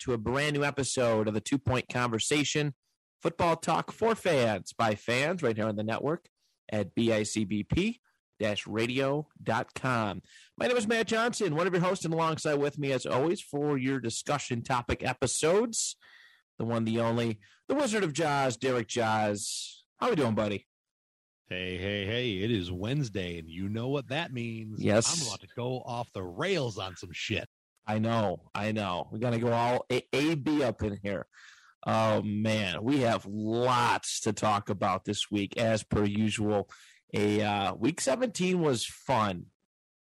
To a brand new episode of the Two Point Conversation Football Talk for Fans by fans right here on the network at bicbp radio.com. My name is Matt Johnson, one of your hosts, and alongside with me, as always, for your discussion topic episodes, the one, the only, the Wizard of Joz, Derek Joz. How are we doing, buddy? Hey, hey, hey, it is Wednesday, and you know what that means. Yes. I'm about to go off the rails on some shit. I know, I know. We got to go all A, A, B up in here. Oh man, we have lots to talk about this week, as per usual. A uh, week seventeen was fun.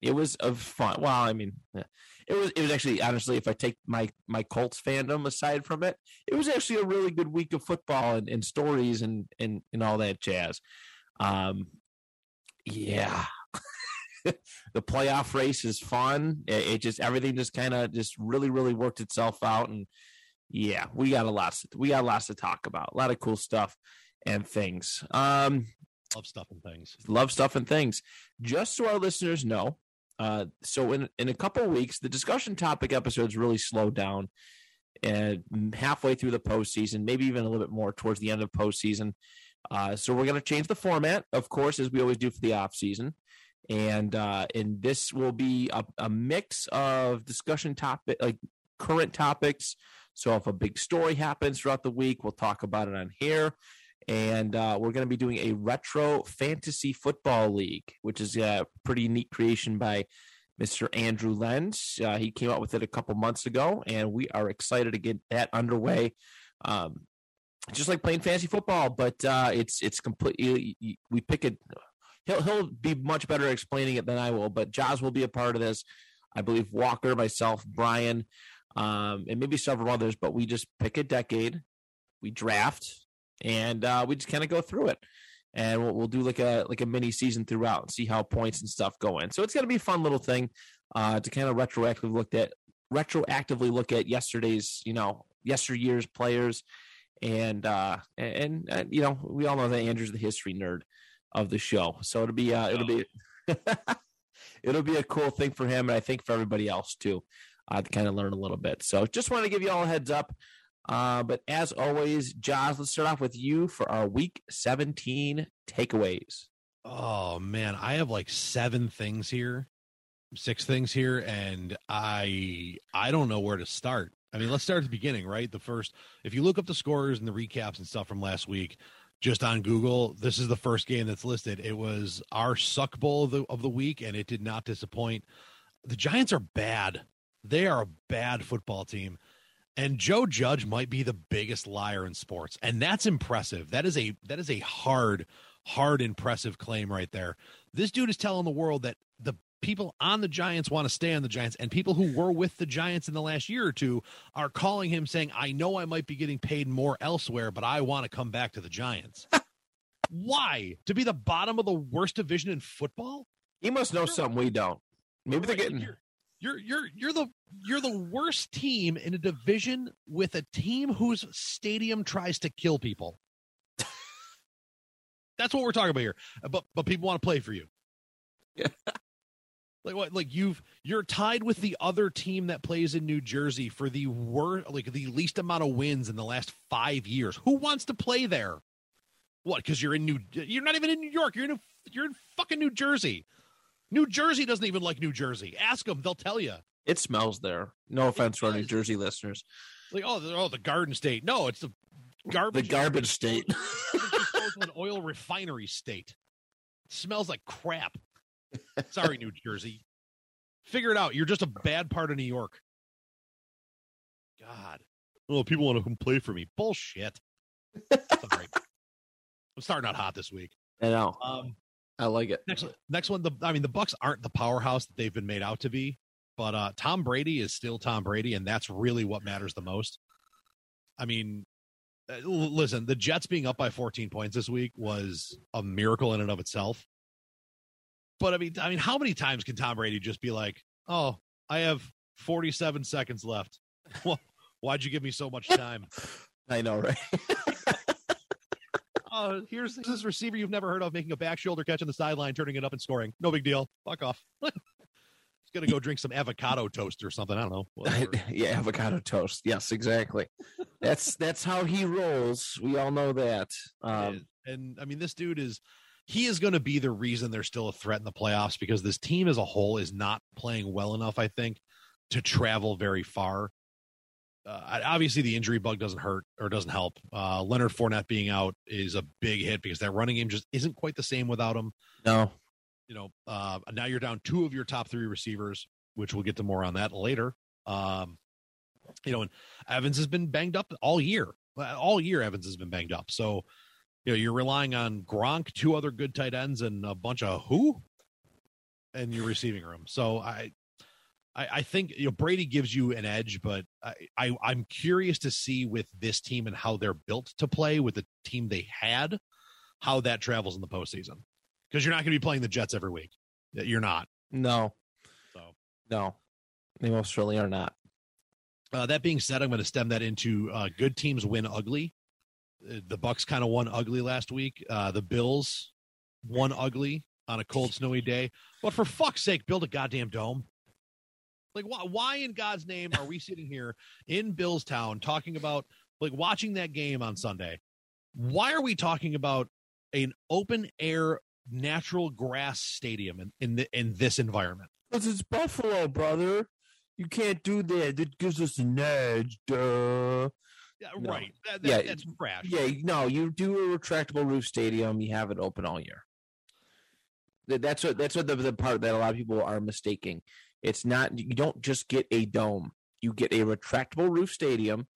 It was a fun. Well, I mean, it was. It was actually, honestly, if I take my my Colts fandom aside from it, it was actually a really good week of football and, and stories and and and all that jazz. Um, yeah, the playoff race is fun. It, it just everything just kind of just really really worked itself out, and yeah, we got a lot. We got lots to talk about. A lot of cool stuff and things. Um, Love stuff and things. love stuff and things. Just so our listeners know, uh, so in in a couple of weeks, the discussion topic episodes really slowed down, and halfway through the postseason, maybe even a little bit more towards the end of postseason. Uh, so we're going to change the format, of course, as we always do for the off season, and uh, and this will be a, a mix of discussion topic, like current topics. So if a big story happens throughout the week, we'll talk about it on here and uh, we're going to be doing a retro fantasy football league, which is a pretty neat creation by Mr. Andrew Lenz. Uh, he came out with it a couple months ago, and we are excited to get that underway. Um, just like playing fantasy football, but uh, it's it's completely we pick it. He'll he'll be much better explaining it than I will, but Joz will be a part of this. I believe Walker, myself, Brian, um, and maybe several others. But we just pick a decade, we draft, and uh, we just kind of go through it and we'll, we'll do like a like a mini season throughout and see how points and stuff go in so it's going to be a fun little thing uh, to kind of retroactively look at retroactively look at yesterday's you know yesteryear's players and uh and, and you know we all know that andrew's the history nerd of the show so it'll be uh it'll be it'll be a cool thing for him and i think for everybody else too uh, to kind of learn a little bit so just want to give you all a heads up uh, but as always, Josh, let's start off with you for our week 17 takeaways. Oh man, I have like seven things here, six things here, and I I don't know where to start. I mean, let's start at the beginning, right? The first, if you look up the scores and the recaps and stuff from last week, just on Google, this is the first game that's listed. It was our suck bowl of the, of the week, and it did not disappoint. The Giants are bad. They are a bad football team. And Joe Judge might be the biggest liar in sports, and that's impressive. That is a that is a hard, hard, impressive claim right there. This dude is telling the world that the people on the Giants want to stay on the Giants, and people who were with the Giants in the last year or two are calling him saying, "I know I might be getting paid more elsewhere, but I want to come back to the Giants." Why? To be the bottom of the worst division in football? He must know something we don't. Maybe they're getting. You're, you're you're you're the you're the worst team in a division with a team whose stadium tries to kill people. That's what we're talking about here. But but people want to play for you. Yeah. Like what? Like you've you're tied with the other team that plays in New Jersey for the worst, like the least amount of wins in the last five years. Who wants to play there? What? Because you're in New. You're not even in New York. You're in. You're in fucking New Jersey. New Jersey doesn't even like New Jersey. Ask them; they'll tell you. It smells there. No offense to our New. Jersey listeners. Like, oh, the, oh, the Garden State. No, it's the garbage. The garbage state. and oil refinery state. It smells like crap. Sorry, New Jersey. Figure it out. You're just a bad part of New York. God. Oh, people want to come play for me. Bullshit. Sorry. I'm starting out hot this week. I know. Um, I like it. next next one, the I mean the Bucks aren't the powerhouse that they've been made out to be, but uh Tom Brady is still Tom Brady, and that's really what matters the most. I mean, uh, listen, the Jets being up by 14 points this week was a miracle in and of itself. But I mean, I mean, how many times can Tom Brady just be like, "Oh, I have 47 seconds left. Well, Why'd you give me so much time? I know, right? uh, here's this receiver you've never heard of making a back shoulder catch on the sideline, turning it up and scoring. No big deal. Fuck off. He's gonna go drink some avocado toast or something. I don't know. Whatever. yeah, avocado toast. Yes, exactly. That's that's how he rolls. We all know that. Um, and I mean, this dude is he is going to be the reason they're still a threat in the playoffs because this team as a whole is not playing well enough. I think to travel very far. Uh, obviously, the injury bug doesn't hurt or doesn't help. Uh, Leonard Fournette being out is a big hit because that running game just isn't quite the same without him. no, You know, uh, now you're down two of your top three receivers, which we'll get to more on that later. Um, you know, and Evans has been banged up all year. All year, Evans has been banged up. So, you know, you're relying on Gronk, two other good tight ends, and a bunch of who in your receiving room. So I, I, I think you know Brady gives you an edge, but I, I I'm curious to see with this team and how they're built to play with the team they had, how that travels in the postseason. Because you're not going to be playing the Jets every week. You're not. no, So no. They most certainly are not. uh, that being said, I'm going to stem that into uh, good teams win ugly. The Bucks kind of won ugly last week. Uh, the Bills won ugly on a cold, snowy day. But for fuck's sake, build a goddamn dome. Like, why, why in God's name are we sitting here in Billstown talking about, like, watching that game on Sunday? Why are we talking about an open air, natural grass stadium in in, the, in this environment? Because it's Buffalo, brother. You can't do that. It gives us an edge. Duh. No. right. That, that, Yeah, that's trash. Yeah, no, you do a retractable roof stadium. You have it open all year. That's what that's what the, the part that a lot of people are mistaking. It's not you don't just get a dome. You get a retractable roof stadium,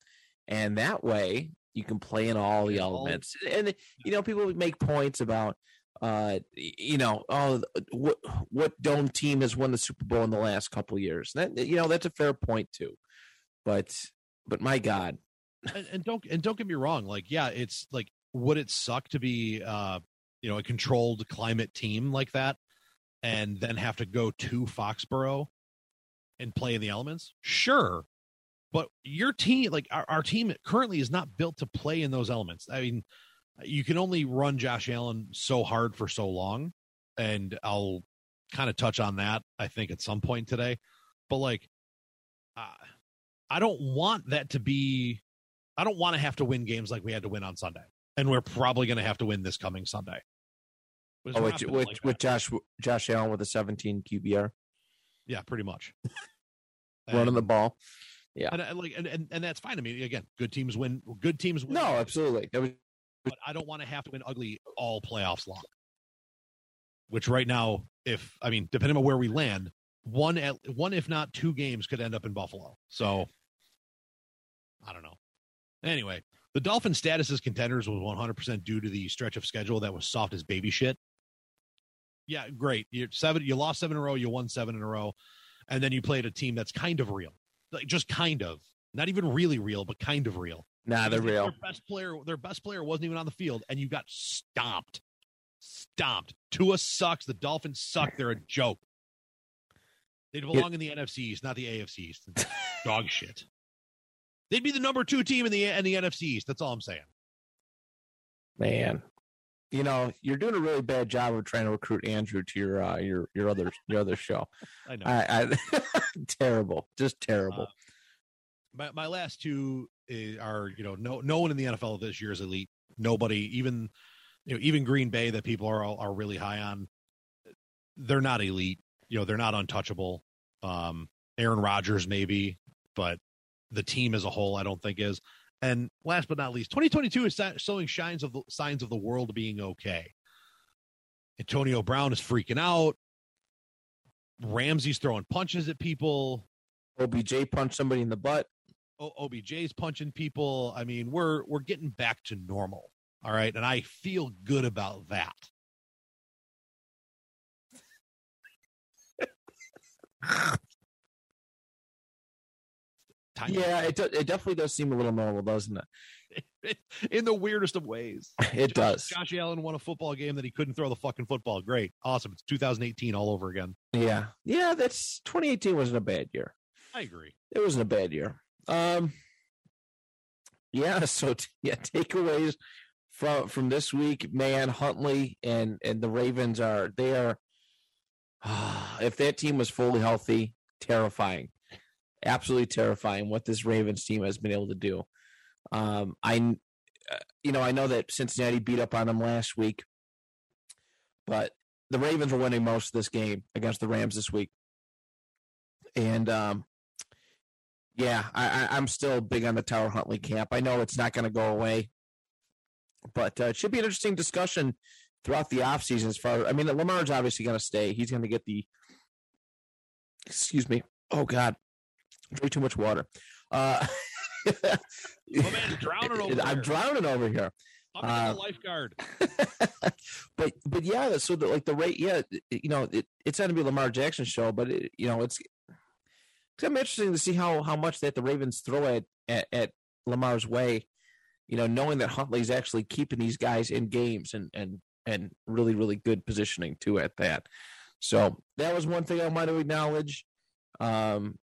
and that way you can play in all the elements. And you know, people make points about uh you know, oh what what dome team has won the Super Bowl in the last couple years. That you know, that's a fair point too. But but my God, and, and don't and don't get me wrong like yeah it's like would it suck to be uh you know a controlled climate team like that and then have to go to foxborough and play in the elements? Sure but your team like our, our team currently is not built to play in those elements. I mean you can only run josh allen so hard for so long and i'll kind of touch on that i think at some point today but like uh, i don't want that to be I don't want to have to win games like we had to win on Sunday, and we're probably going to have to win this coming Sunday. Oh, with, with, like with. Josh Josh Allen with a 17 QBR. yeah, pretty much running the ball. Yeah. and, and like and, and and that's fine. I mean, again, good teams win. Good teams win. No, absolutely. Was but I don't want to have to win ugly all playoffs long. Which right now, if I mean, depending on where we land, one at one if not two games could end up in Buffalo. So I don't know. Anyway, the Dolphins' status as contenders was 100% due to the stretch of schedule that was soft as baby shit. Yeah, great. You seven. You lost seven in a row. You won seven in a row, and then you played a team that's kind of real, like just kind of, not even really real, but kind of real. nah, they're real. Their best player, their best player wasn't even on the field, and you got stomped. Stomped. Tua sucks. The Dolphins suck. They're a joke. They belong in the NFCs, not the AFCs. Dog shit. They'd be the number two team in the in the NFC East. That's all I'm saying. Man. You know, you're doing a really bad job of trying to recruit Andrew to your uh, your your other your other show. I know. I, I terrible, just terrible. Uh, my my last two is, are you know no no one in the NFL this year is elite. Nobody even you know even Green Bay that people are are really high on. They're not elite. You know they're not untouchable. Um, Aaron Rodgers maybe, but the team as a whole I don't think is. And last but not least, 2022 is showing signs of the signs of the world being okay. Antonio Brown is freaking out. Ramsey's throwing punches at people. OBJ punched somebody in the butt. O- OBJ's punching people. I mean, we're we're getting back to normal. All right, and I feel good about that. Tiny- Yeah, it it definitely does seem a little normal, doesn't it? in the weirdest of ways. It Josh, does. Josh Allen won a football game that he couldn't throw the fucking football. Great, awesome. It's 2018 all over again. Yeah, yeah. That's 2018 wasn't a bad year. I agree. It wasn't a bad year. Um, yeah. So t- yeah, takeaways from from this week, man. Huntley and and the Ravens are they are. if that team was fully healthy, terrifying, absolutely terrifying. What this Ravens team has been able to do. Um, I, uh, you know, I know that Cincinnati beat up on them last week, but the Ravens were winning most of this game against the Rams this week, and um, yeah, I, I, I'm still big on the Tyler Huntley camp. I know it's not going to go away, but uh, it should be an interesting discussion throughout the offseason as far I mean, Lamar's obviously going to stay. He's going to get the, excuse me. Oh, God. Drink too much water. Uh, My man's drowning over I'm there. drowning over here. I'm uh, a lifeguard. but but yeah, so the, like the rate, yeah, you know, it, it's going to be Lamar Jackson show, but it, you know, it's it's gonna be interesting to see how how much that the Ravens throw at, at at Lamar's way. You know, knowing that Huntley's actually keeping these guys in games and and and really really good positioning too at that. So that was one thing I wanted to acknowledge. Um,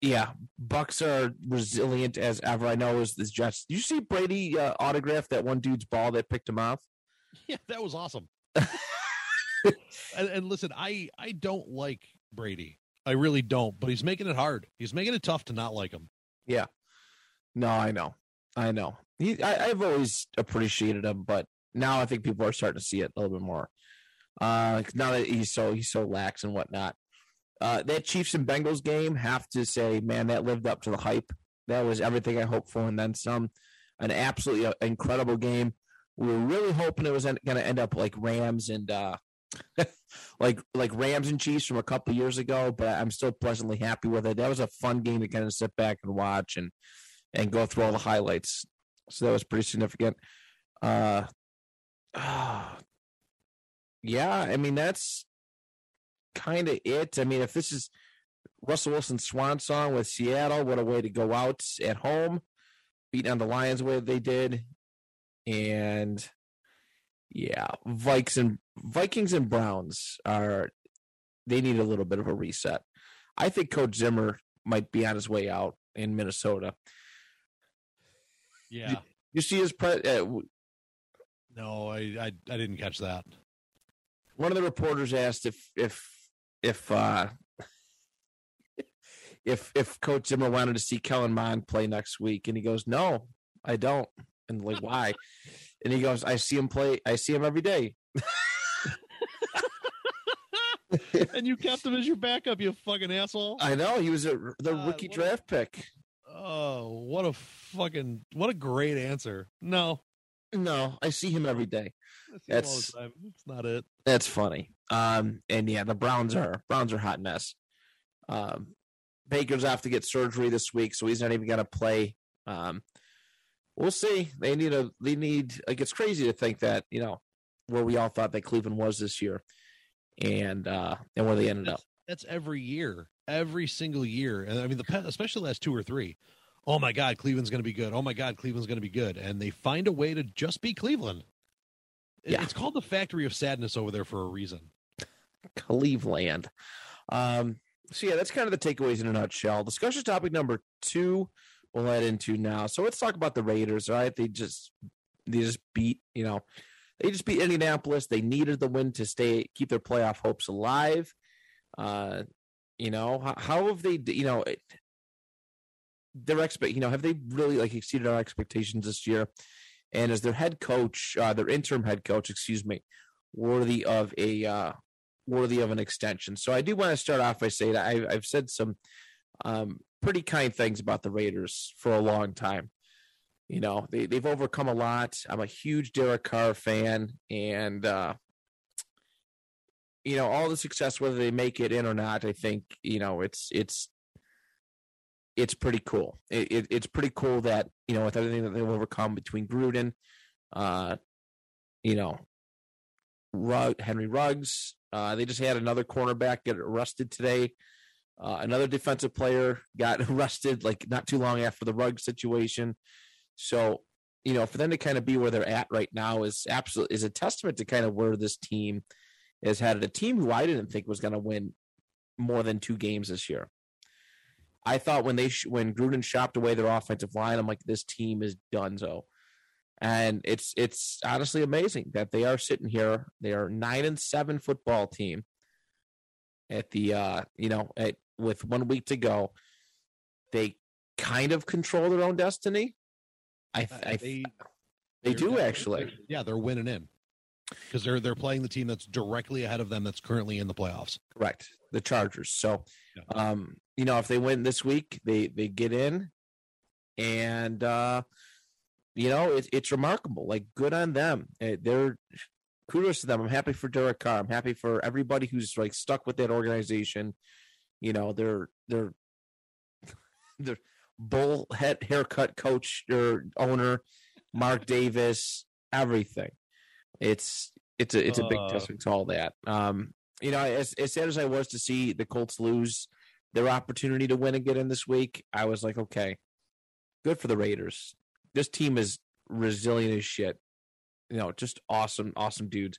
yeah, Bucks are resilient as ever. I know is this Jets. Did you see Brady uh, autograph that one dude's ball that picked him off? Yeah, that was awesome. and, and listen, I I don't like Brady. I really don't. But he's making it hard. He's making it tough to not like him. Yeah. No, I know. I know. He, I, I've always appreciated him, but now I think people are starting to see it a little bit more. Uh, now that he's so he's so lax and whatnot. Uh, that Chiefs and Bengals game, have to say, man, that lived up to the hype. That was everything I hoped for, and then some. An absolutely uh, incredible game. We were really hoping it was going to end up like Rams and uh, like like Rams and Chiefs from a couple years ago, but I'm still pleasantly happy with it. That was a fun game to kind of sit back and watch and and go through all the highlights. So that was pretty significant. Uh, yeah, I mean that's kind of it. I mean, if this is Russell Wilson's swan song with Seattle, what a way to go out at home, beating on the Lions the way they did, and yeah, Vikes and Vikings and Browns are they need a little bit of a reset. I think Coach Zimmer might be on his way out in Minnesota. Yeah. You see his pre- uh, No, I, I I didn't catch that. one of the reporters asked if if if uh if if Coach Zimmer wanted to see Kellen Mond play next week, and he goes, "No, I don't." And like, why? And he goes, "I see him play. I see him every day." and you kept him as your backup, you fucking asshole. I know he was a, the Uh, rookie what a- draft pick. Oh, what a fucking what a great answer. No. No, I see him every day. I him all That's-. That's not it. That's funny. Um, and yeah, the Browns are Browns are hot mess. Um, Baker's off to get surgery this week, so he's not even going to play. Um, we'll see. They need a. They need like it's crazy to think that you know where we all thought that Cleveland was this year, and uh, and where they ended up. That's every year, every single year. And I mean, the especially the last two or three. Oh my God, Cleveland's going to be good. Oh my God, Cleveland's going to be good. And they find a way to just be Cleveland. Yeah. It's called the factory of sadness over there for a reason. Cleveland. Um, so yeah, that's kind of the takeaways in a nutshell. Discussion topic number two we'll head into now. So let's talk about the Raiders. right? they just they just beat you know they just beat Indianapolis. They needed the win to stay keep their playoff hopes alive. Uh, you know how, how have they you know it, their expect you know have they really like exceeded our expectations this year? And as their head coach, uh, their interim head coach, excuse me, worthy of a uh, worthy of an extension. So I do want to start off by saying I, I've said some um, pretty kind things about the Raiders for a long time. You know, they, they've overcome a lot. I'm a huge Derek Carr fan, and uh, you know all the success, whether they make it in or not. I think you know it's it's it's pretty cool. It, it, it's pretty cool that you know with everything that they've overcome between Gruden, uh, you know, Rugg, Henry Ruggs. Uh, they just had another cornerback get arrested today. Uh, another defensive player got arrested like not too long after the rug situation. So you know, for them to kind of be where they're at right now is absolutely is a testament to kind of where this team is headed. A team who I didn't think was going to win more than two games this year. I thought when they sh- when Gruden shopped away their offensive line, I'm like, this team is done so. And it's it's honestly amazing that they are sitting here. They are nine and seven football team at the uh you know at with one week to go. They kind of control their own destiny. I, Uh, I they they they're do actually. Yeah, they're winning in because they're they're playing the team that's directly ahead of them that's currently in the playoffs. Correct. The Chargers. So, Yeah. um, you know, if they win this week, they they get in, and uh, you know, it's it's remarkable. Like, good on them. Eh, They're kudos to them. I'm happy for Derek Carr. I'm happy for everybody who's like stuck with that organization. You know, they're they're they're bull head haircut coach or owner, Mark Davis, everything. It's it's a it's a big Uh. testament to all that. Um, you know, as as sad as I was to see the Colts lose their opportunity to win and get in this week, I was like, okay, good for the Raiders. This team is resilient as shit. You know, just awesome, awesome dudes.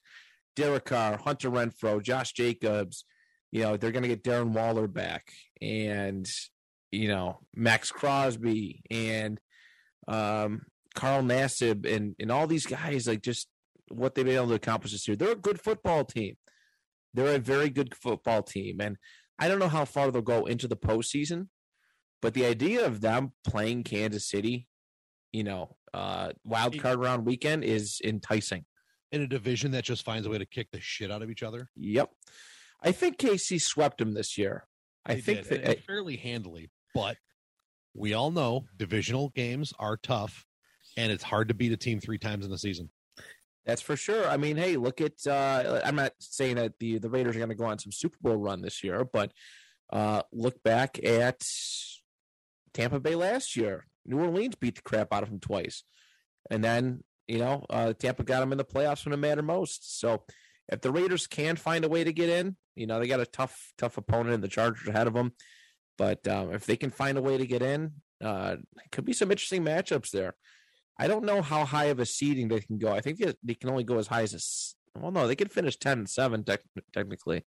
Derek Carr, Hunter Renfrow, Josh Jacobs. You know, they're going to get Darren Waller back, and you know Maxx Crosby and um, Carl Nassib and and all these guys. Like just what they've been able to accomplish this year. They're a good football team. They're a very good football team, and I don't know how far they'll go into the postseason, but the idea of them playing Kansas City, you know, uh, wild card round weekend is enticing. In a division that just finds a way to kick the shit out of each other. Yep, I think KC swept them this year. I They think that fairly handily, but we all know divisional games are tough, and it's hard to beat a team three times in the season. That's for sure. I mean, hey, look at uh I'm not saying that the the Raiders are going to go on some Super Bowl run this year, but uh look back at Tampa Bay last year. New Orleans beat the crap out of them twice. And then, you know, uh Tampa got them in the playoffs when it mattered most. So, if the Raiders can find a way to get in, you know, they got a tough tough opponent in the Chargers ahead of them. But um, if they can find a way to get in, uh, it could be some interesting matchups there. I don't know how high of a seeding they can go. I think they, can only go as high as a. Well, no, they could finish ten and seven tec- technically.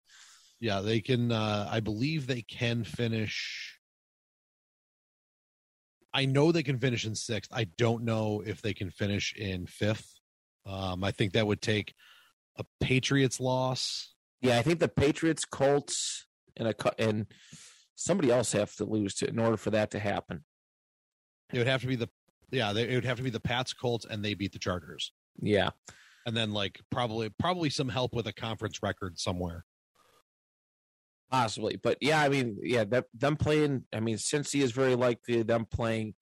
Yeah, they can. Uh, I believe they can finish. I know they can finish in sixth. I don't know if they can finish in fifth. Um, I think that would take a Patriots loss. Yeah, I think the Patriots, Colts, and a and somebody else have to lose to in order for that to happen. It would have to be the yeah. They, it would have to be the Pats, Colts, and they beat the Chargers, Yeah, and then like probably probably some help with a conference record somewhere. Possibly, but yeah, I mean, yeah, that them playing. I mean, Cincy is very likely. Them playing,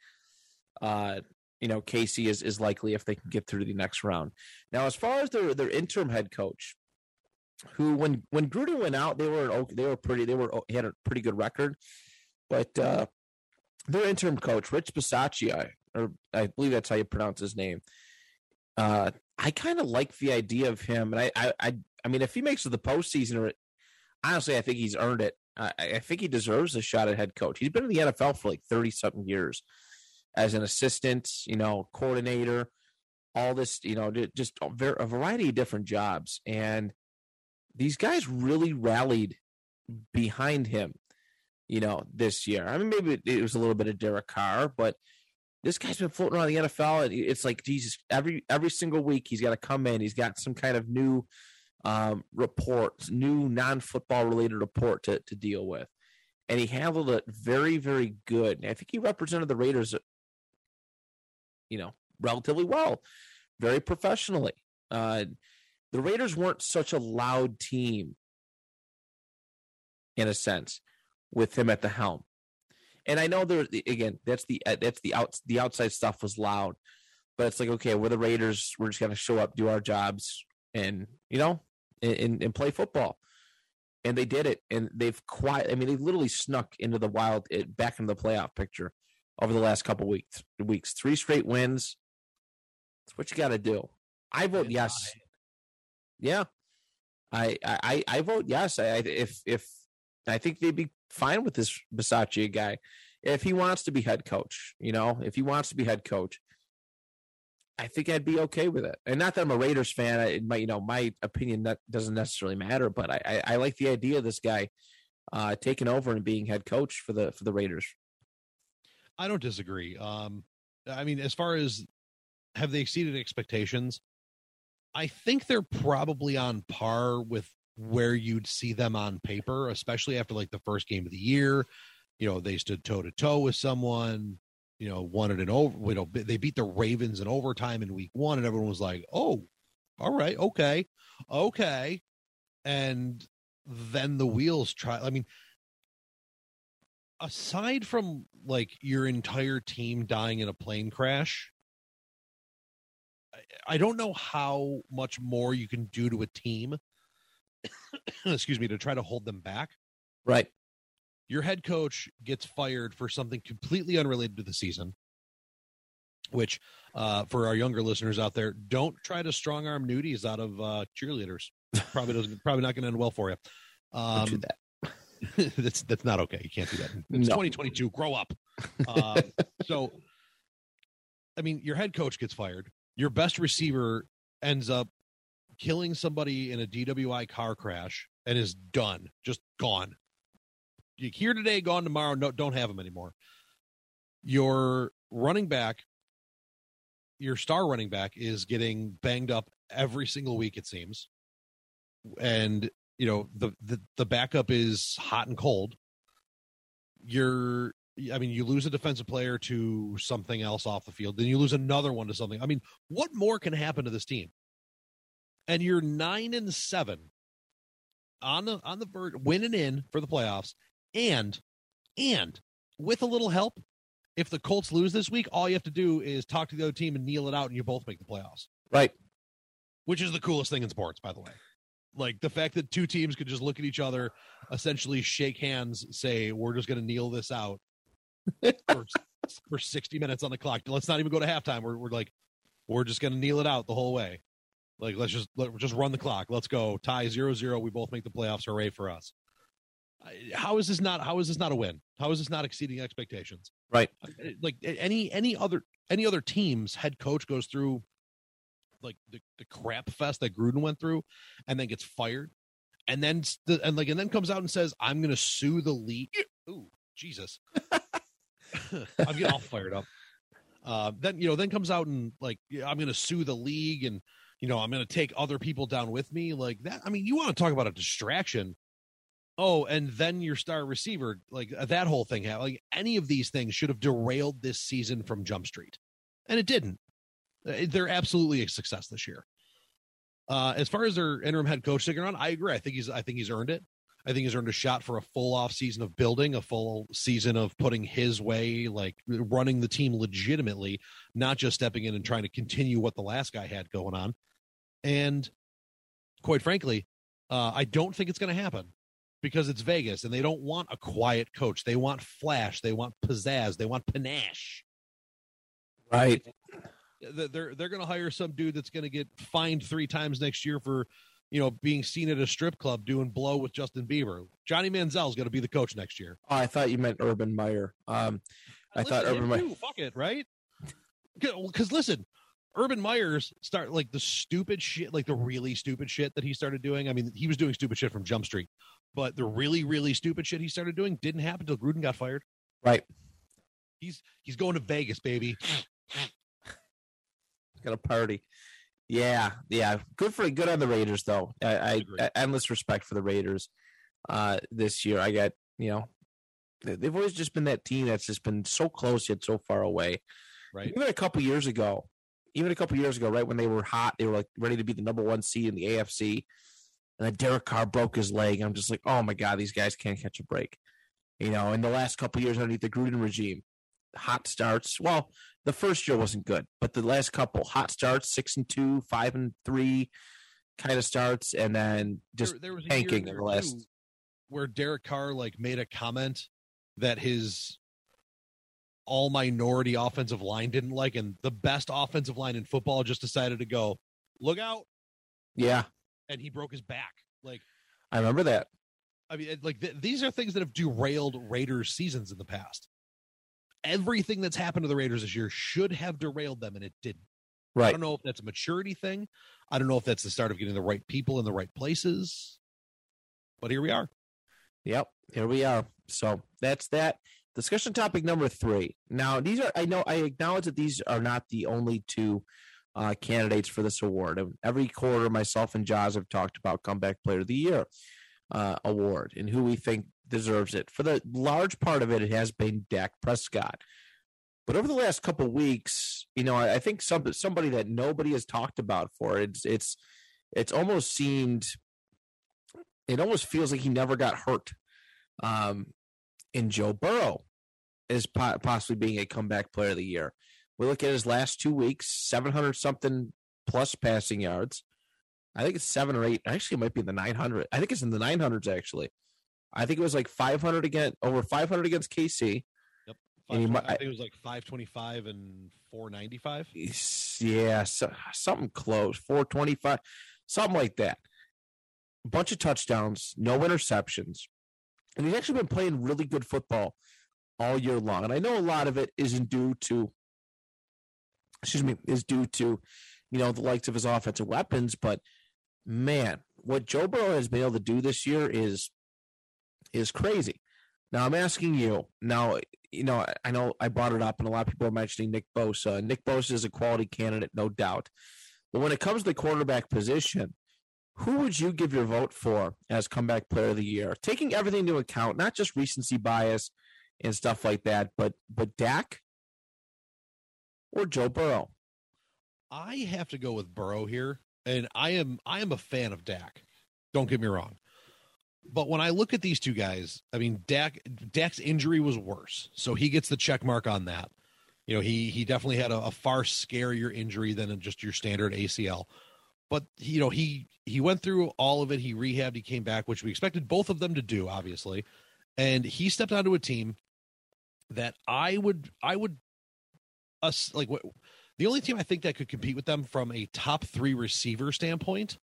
uh, you know, KC is is likely if they can get through to the next round. Now, as far as their their interim head coach, who when when Gruden went out, they were they were pretty they were he had a pretty good record, but uh their interim coach Rich Bisaccia, or I believe that's how you pronounce his name. Uh, I kind of like the idea of him, and I I I, I mean, if he makes it the postseason, or honestly, I think he's earned it. I, I think he deserves a shot at head coach. He's been in the NFL for like thirty something years as an assistant, you know, coordinator, all this, you know, just a, variety of different jobs. And these guys really rallied behind him, you know, this year. I mean, maybe it, it was a little bit of Derek Carr, but this guy's been floating around the NFL. And it's like Jesus. Every every single week, he's got to come in. He's got some kind of new um, report, new non football related report to to deal with, and he handled it very very good. And I think he represented the Raiders, you know, relatively well, very professionally. Uh, the Raiders weren't such a loud team, in a sense, with him at the helm. And I know there again, that's the that's the out the outside stuff was loud, but it's like okay, we're the Raiders. We're just gonna show up, do our jobs, and you know, and, and play football. and they did it, and they've quiet. I mean, they literally snuck into the wild, it, back into the playoff picture over the last couple weeks. Weeks, three straight wins. That's what you got to do. I vote yes. Yeah, I I I vote yes. I, I if if I think they'd be fine with this Bisaccia guy if he wants to be head coach. You know, if he wants to be head coach, I think I'd be okay with it. And not that I'm a Raiders fan. I, might you know my opinion that doesn't necessarily matter, but I I, I like the idea of this guy uh, taking over and being head coach for the for the Raiders. I don't disagree. Um, I mean, as far as have they exceeded expectations? I think they're probably on par with where you'd see them on paper, especially after like the first game of the year. You know, they stood toe to toe with someone. You know, it in over. You know, they beat the Ravens in overtime in week one, and everyone was like, "Oh, all right, okay, okay." And then the wheels try. I mean, aside from like your entire team dying in a plane crash, I don't know how much more you can do to a team. excuse me, to try to hold them back. Right. Your head coach gets fired for something completely unrelated to the season. Which, uh, for our younger listeners out there, don't try to strong arm nudies out of uh, cheerleaders. Probably doesn't. probably not going to end well for you. Don't do Um, that. that's that's not okay. You can't do that. It's No. 2022. Grow up. Um, so, I mean, your head coach gets fired. Your best receiver ends up killing somebody in a DWI car crash and is done, just gone. Here today, gone tomorrow. No, don't have him anymore. Your running back, your star running back, is getting banged up every single week. It seems, and you know the the, the backup is hot and cold. You're I mean, you lose a defensive player to something else off the field, then you lose another one to something. I mean, what more can happen to this team? And you're nine and seven on the on the verge, winning in for the playoffs, and and with a little help, if the Colts lose this week, all you have to do is talk to the other team and kneel it out, and you both make the playoffs. Right. Which is the coolest thing in sports, by the way. Like the fact that two teams could just look at each other, essentially shake hands, say, "We're just going to kneel this out." for, for 60 minutes on the clock. Let's not even go to halftime. We're, we're like, we're just going to kneel it out the whole way. Like, let's just, let, just run the clock. Let's go tie zero, zero. We both make the playoffs. Hooray for us. How is this not, how is this not a win? How is this not exceeding expectations? Right. Like any, any other, any other team's head coach goes through like the, the crap fest that Gruden went through and then gets fired. And then, and like, and then comes out and says, I'm going to sue the league. Ooh, Jesus. I'm getting all fired up. Uh, then you know, then comes out and like yeah, I'm going to sue the league, and you know I'm going to take other people down with me like that. I mean, you want to talk about a distraction? Oh, and then your star receiver, like uh, that whole thing, like any of these things should have derailed this season from Jump Street, and it didn't. Uh, They're absolutely a success this year. Uh, as far as their interim head coach sticking around, I agree. I think he's I think he's earned it. I think he's earned a shot for a full off season of building, a full season of putting his way, like running the team legitimately, not just stepping in and trying to continue what the last guy had going on. And quite frankly, uh, I don't think it's going to happen because it's Vegas and they don't want a quiet coach. They want flash. They want pizzazz. They want panache. Right. They're they're, going to hire some dude that's going to get fined three times next year for you know being seen at a strip club doing blow with Justin Bieber. Johnny Manziel's going to be the coach next year. Oh, I thought you meant Urban Meyer. Um, I thought Urban Meyer. Fuck it, right? Because listen, Urban Meyer's start like the stupid shit, like the really stupid shit that he started doing. I mean, he was doing stupid shit from Jump Street, but the really, really stupid shit he started doing didn't happen until Gruden got fired. Right. He's he's going to Vegas, baby. Got a party. Yeah, yeah. Good for good on the Raiders though. I, I, I endless respect for the Raiders uh this year. I got, you know, they've always just been that team that's just been so close yet so far away. Right. Even a couple years ago, even a couple years ago, right when they were hot, they were like ready to be the number one seed in the AFC. And then Derek Carr broke his leg. I'm just like, oh my God, these guys can't catch a break. You know, in the last couple years underneath the Gruden regime, hot starts. Well, the first year wasn't good, but the last couple hot starts, six and two, five and three kind of starts, and then just there, there was a tanking in the last- where Derek Carr like made a comment that his all minority offensive line didn't like, and the best offensive line in football just decided to go, look out, Yeah, and he broke his back. Like, I remember that. I mean, like th- these are things that have derailed Raiders seasons in the past. Everything that's happened to the Raiders this year should have derailed them, and it didn't. Right. I don't know if that's a maturity thing. I don't know if that's the start of getting the right people in the right places. But here we are. Yep. Here we are. So that's that. Discussion topic number three. Now, these are, I know, I acknowledge that these are not the only two uh, candidates for this award. And Every quarter, myself and Joz have talked about Comeback Player of the Year uh, award and who we think deserves it. For the large part of it, it has been Dak Prescott. But over the last couple weeks, you know, I, I think some somebody that nobody has talked about for it, it's it's it's almost seemed it almost feels like he never got hurt. Um, in Joe Burrow is po- possibly being a comeback player of the year. We look at his last two weeks, 700 something plus passing yards. I think it's seven or eight. Actually, it might be in the 900. I think it's in the 900s, actually. I think it was like 500 again, over 500 against KC. And he I think it was like 525 and 495. Yeah, so, something close, 425, something like that. A bunch of touchdowns, no interceptions. And he's actually been playing really good football all year long. And I know a lot of it isn't due to, excuse me, is due to, you know, the likes of his offensive weapons. But man, what Joe Burrow has been able to do this year is is crazy. Now I'm asking you. Now, you know, I- know I brought it up, and a lot of people are mentioning Nick Bosa. Nick Bosa is a quality candidate, no doubt. But when it comes to the quarterback position, who would you give your vote for as comeback player of the year? Taking everything into account, not just recency bias and stuff like that, but but Dak or Joe Burrow. I have to go with Burrow here, and I am I am a fan of Dak. Don't get me wrong. But when I look at these two guys, I mean Dak Dak's injury was worse. So he gets the check mark on that. You know, he he definitely had a, a far scarier injury than just your standard ACL. But you know, he he went through all of it, he rehabbed, he came back, which we expected both of them to do, obviously. And he stepped onto a team that I would I would us like what the only team I think that could compete with them from a top three receiver standpoint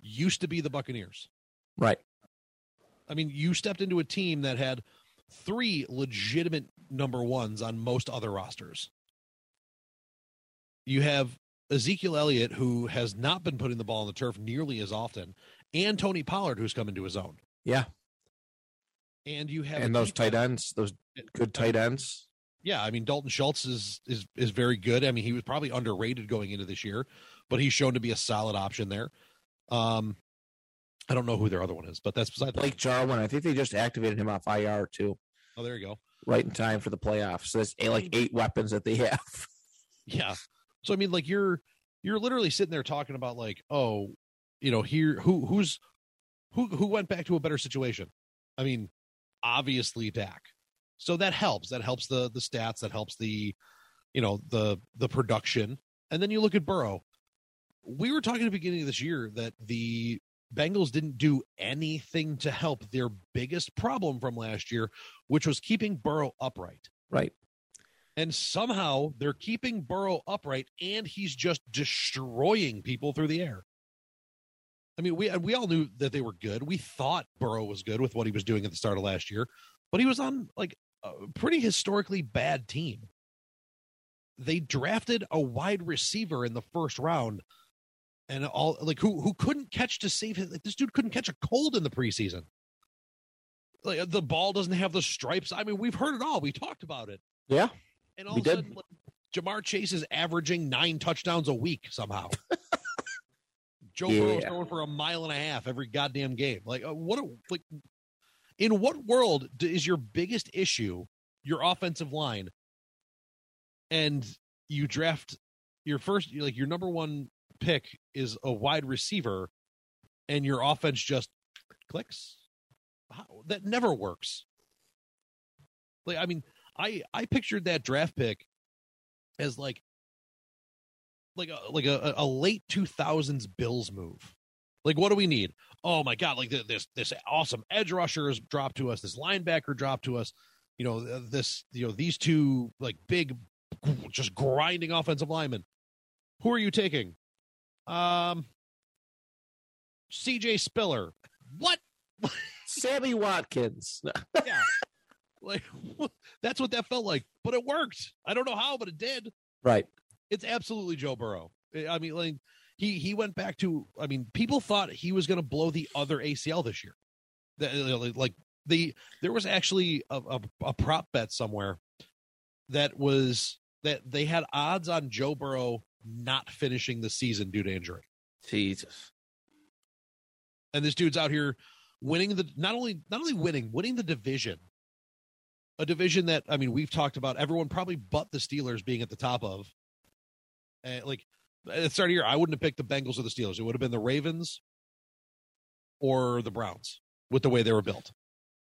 used to be the Buccaneers. Right. I mean, you stepped into a team that had three legitimate number ones on most other rosters. You have Ezekiel Elliott, who has not been putting the ball on the turf nearly as often, and Tony Pollard, who's come into his own. Yeah. And you have And those tight ends, those good tight ends. Yeah, I mean Dalton Schultz is is is very good. I mean he was probably underrated going into this year, but he's shown to be a solid option there. Um, I don't know who their other one is, but that's beside Blake Jarwin, I think they just activated him off IR too, Oh, there you go. right in time for the playoffs. So that's eight, like eight weapons that they have. Yeah. So I mean, like you're you're literally sitting there talking about like, oh, you know, here who who's who who went back to a better situation. I mean, obviously Dak. So that helps. That helps the the stats. That helps the, you know, the the production. And then you look at Burrow. We were talking at the beginning of this year that the Bengals didn't do anything to help their biggest problem from last year, which was keeping Burrow upright Right. And somehow they're keeping Burrow upright, and he's just destroying people through the air. I mean, we we all knew that they were good. We thought Burrow was good with what he was doing at the start of last year, but he was on like a pretty historically bad team. They drafted a wide receiver in the first round, and all like who who couldn't catch to save his. Like, this dude couldn't catch a cold in the preseason. Like the ball doesn't have the stripes. I mean, we've heard it all. We talked about it. Yeah. And all We of a did. sudden, like, Ja'Marr Chase is averaging nine touchdowns a week somehow. Joe Burrow's Yeah. throwing for a mile and a half every goddamn game. Like, uh, what? a- Like, in what world is your biggest issue your offensive line, and you draft your first, like your number one pick is a wide receiver, and your offense just clicks? How, that never works. Like, I mean, I I pictured that draft pick as like like a like a, a late two thousands Bills move. Like, what do we need? Oh my god! Like this this awesome edge rusher has dropped to us. This linebacker dropped to us. You know this. You know these two like big, just grinding offensive linemen. Who are you taking? Um, C.J. Spiller. What? Sammy Watkins. yeah. Like that's what that felt like, but it worked. I don't know how, but it did. Right. It's absolutely Joe Burrow. I mean, like he he went back to. I mean, people thought he was going to blow the other ACL this year. Like the there was actually a, a, a prop bet somewhere that was that they had odds on Joe Burrow not finishing the season due to injury. Jesus. And this dude's out here winning the not only not only winning, winning the division. A division that I mean we've talked about everyone probably but the Steelers being at the top of. And like at the start of the year, I wouldn't have picked the Bengals or the Steelers. It would have been the Ravens or the Browns with the way they were built.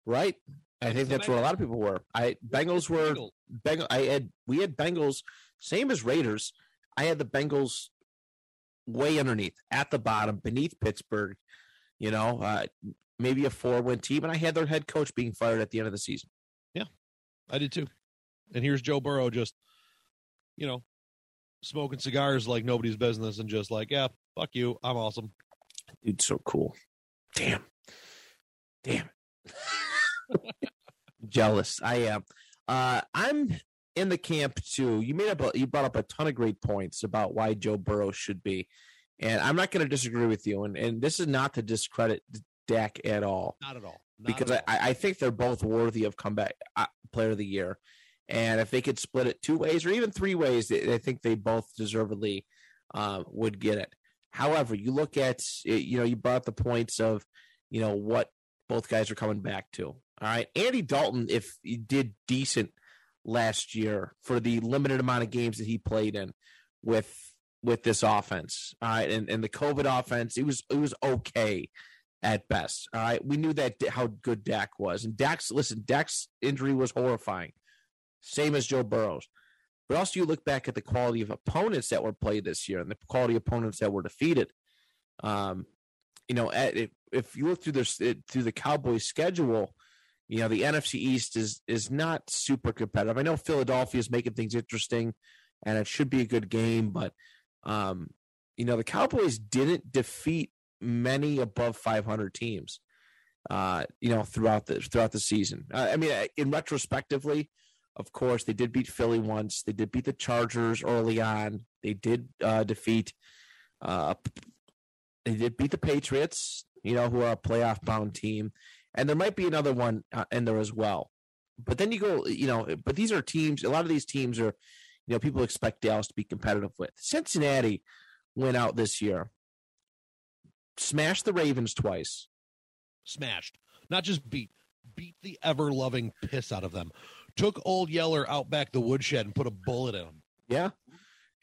Right. I think that's where a lot of people were. I Bengals were Bengal. I had we had Bengals same as Raiders. I had the Bengals way underneath, at the bottom, beneath Pittsburgh. You know, uh, maybe a four-win team, and I had their head coach being fired at the end of the season. I did too. And here's Joe Burrow just, you know, smoking cigars like nobody's business, and just like, yeah, fuck you, I'm awesome. Dude, so cool. Damn, damn. Jealous, I am. Uh, I'm in the camp too. You made up a, you brought up a ton of great points about why Joe Burrow should be, and I'm not going to disagree with you. And and this is not to discredit Dak at all. Not at all. Because. I, I think they're both worthy of comeback uh, player of the year. And if they could split it two ways or even three ways, I think they both deservedly uh, would get it. However, you look at you know you brought the points of you know what both guys are coming back to. All right, Andy Dalton, if he did decent last year for the limited amount of games that he played in with with this offense. All right, and, and the COVID offense, it was it was okay at best. All right, we knew that how good Dak was, and Dak's listen, Dak's injury was horrifying, same as Joe Burrow's. But also, you look back at the quality of opponents that were played this year and the quality of opponents that were defeated. Um, you know, if, if you look through this through the Cowboys' schedule, you know the NFC East is is not super competitive. I know Philadelphia is making things interesting, and it should be a good game. But um, you know the Cowboys didn't defeat many above 500 teams. Uh, you know throughout the throughout the season. Uh, I mean, in retrospectively, of course, they did beat Philly once. They did beat the Chargers early on. They did uh, defeat. Uh, they did beat the Patriots. You know, who are a playoff bound team and there might be another one uh, in there as well. But then you go, you know, but these are teams. A lot of these teams are, you know, people expect Dallas to be competitive with. Cincinnati went out this year, smashed the Ravens twice, smashed, not just beat, beat the ever loving piss out of them. Took old Yeller out back the woodshed and put a bullet in him. Yeah.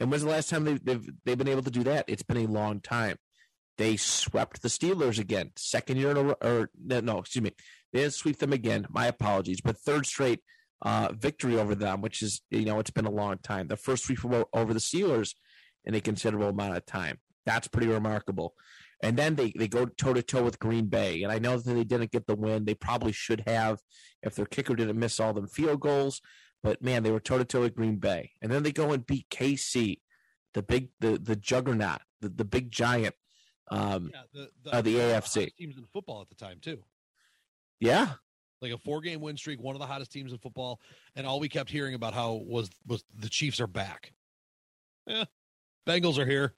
And when's the last time they've, they've they've been able to do that? It's been a long time. They swept the Steelers again, second year in a row. Or no, excuse me, they didn't sweep them again. My apologies, but third straight uh, victory over them, which is you know it's been a long time. The first sweep over the Steelers in a considerable amount of time. That's pretty remarkable. And then they, they go toe to toe with Green Bay. And I know that they didn't get the win. They probably should have if their kicker didn't miss all them field goals. But man, they were toe to toe with Green Bay. And then they go and beat KC, the big the the juggernaut, the, the big giant um, yeah, the, the, uh, the AFC teams in football at the time too. Yeah, like a four game win streak, one of the hottest teams in football, and all we kept hearing about how was was the Chiefs are back. Yeah, Bengals are here.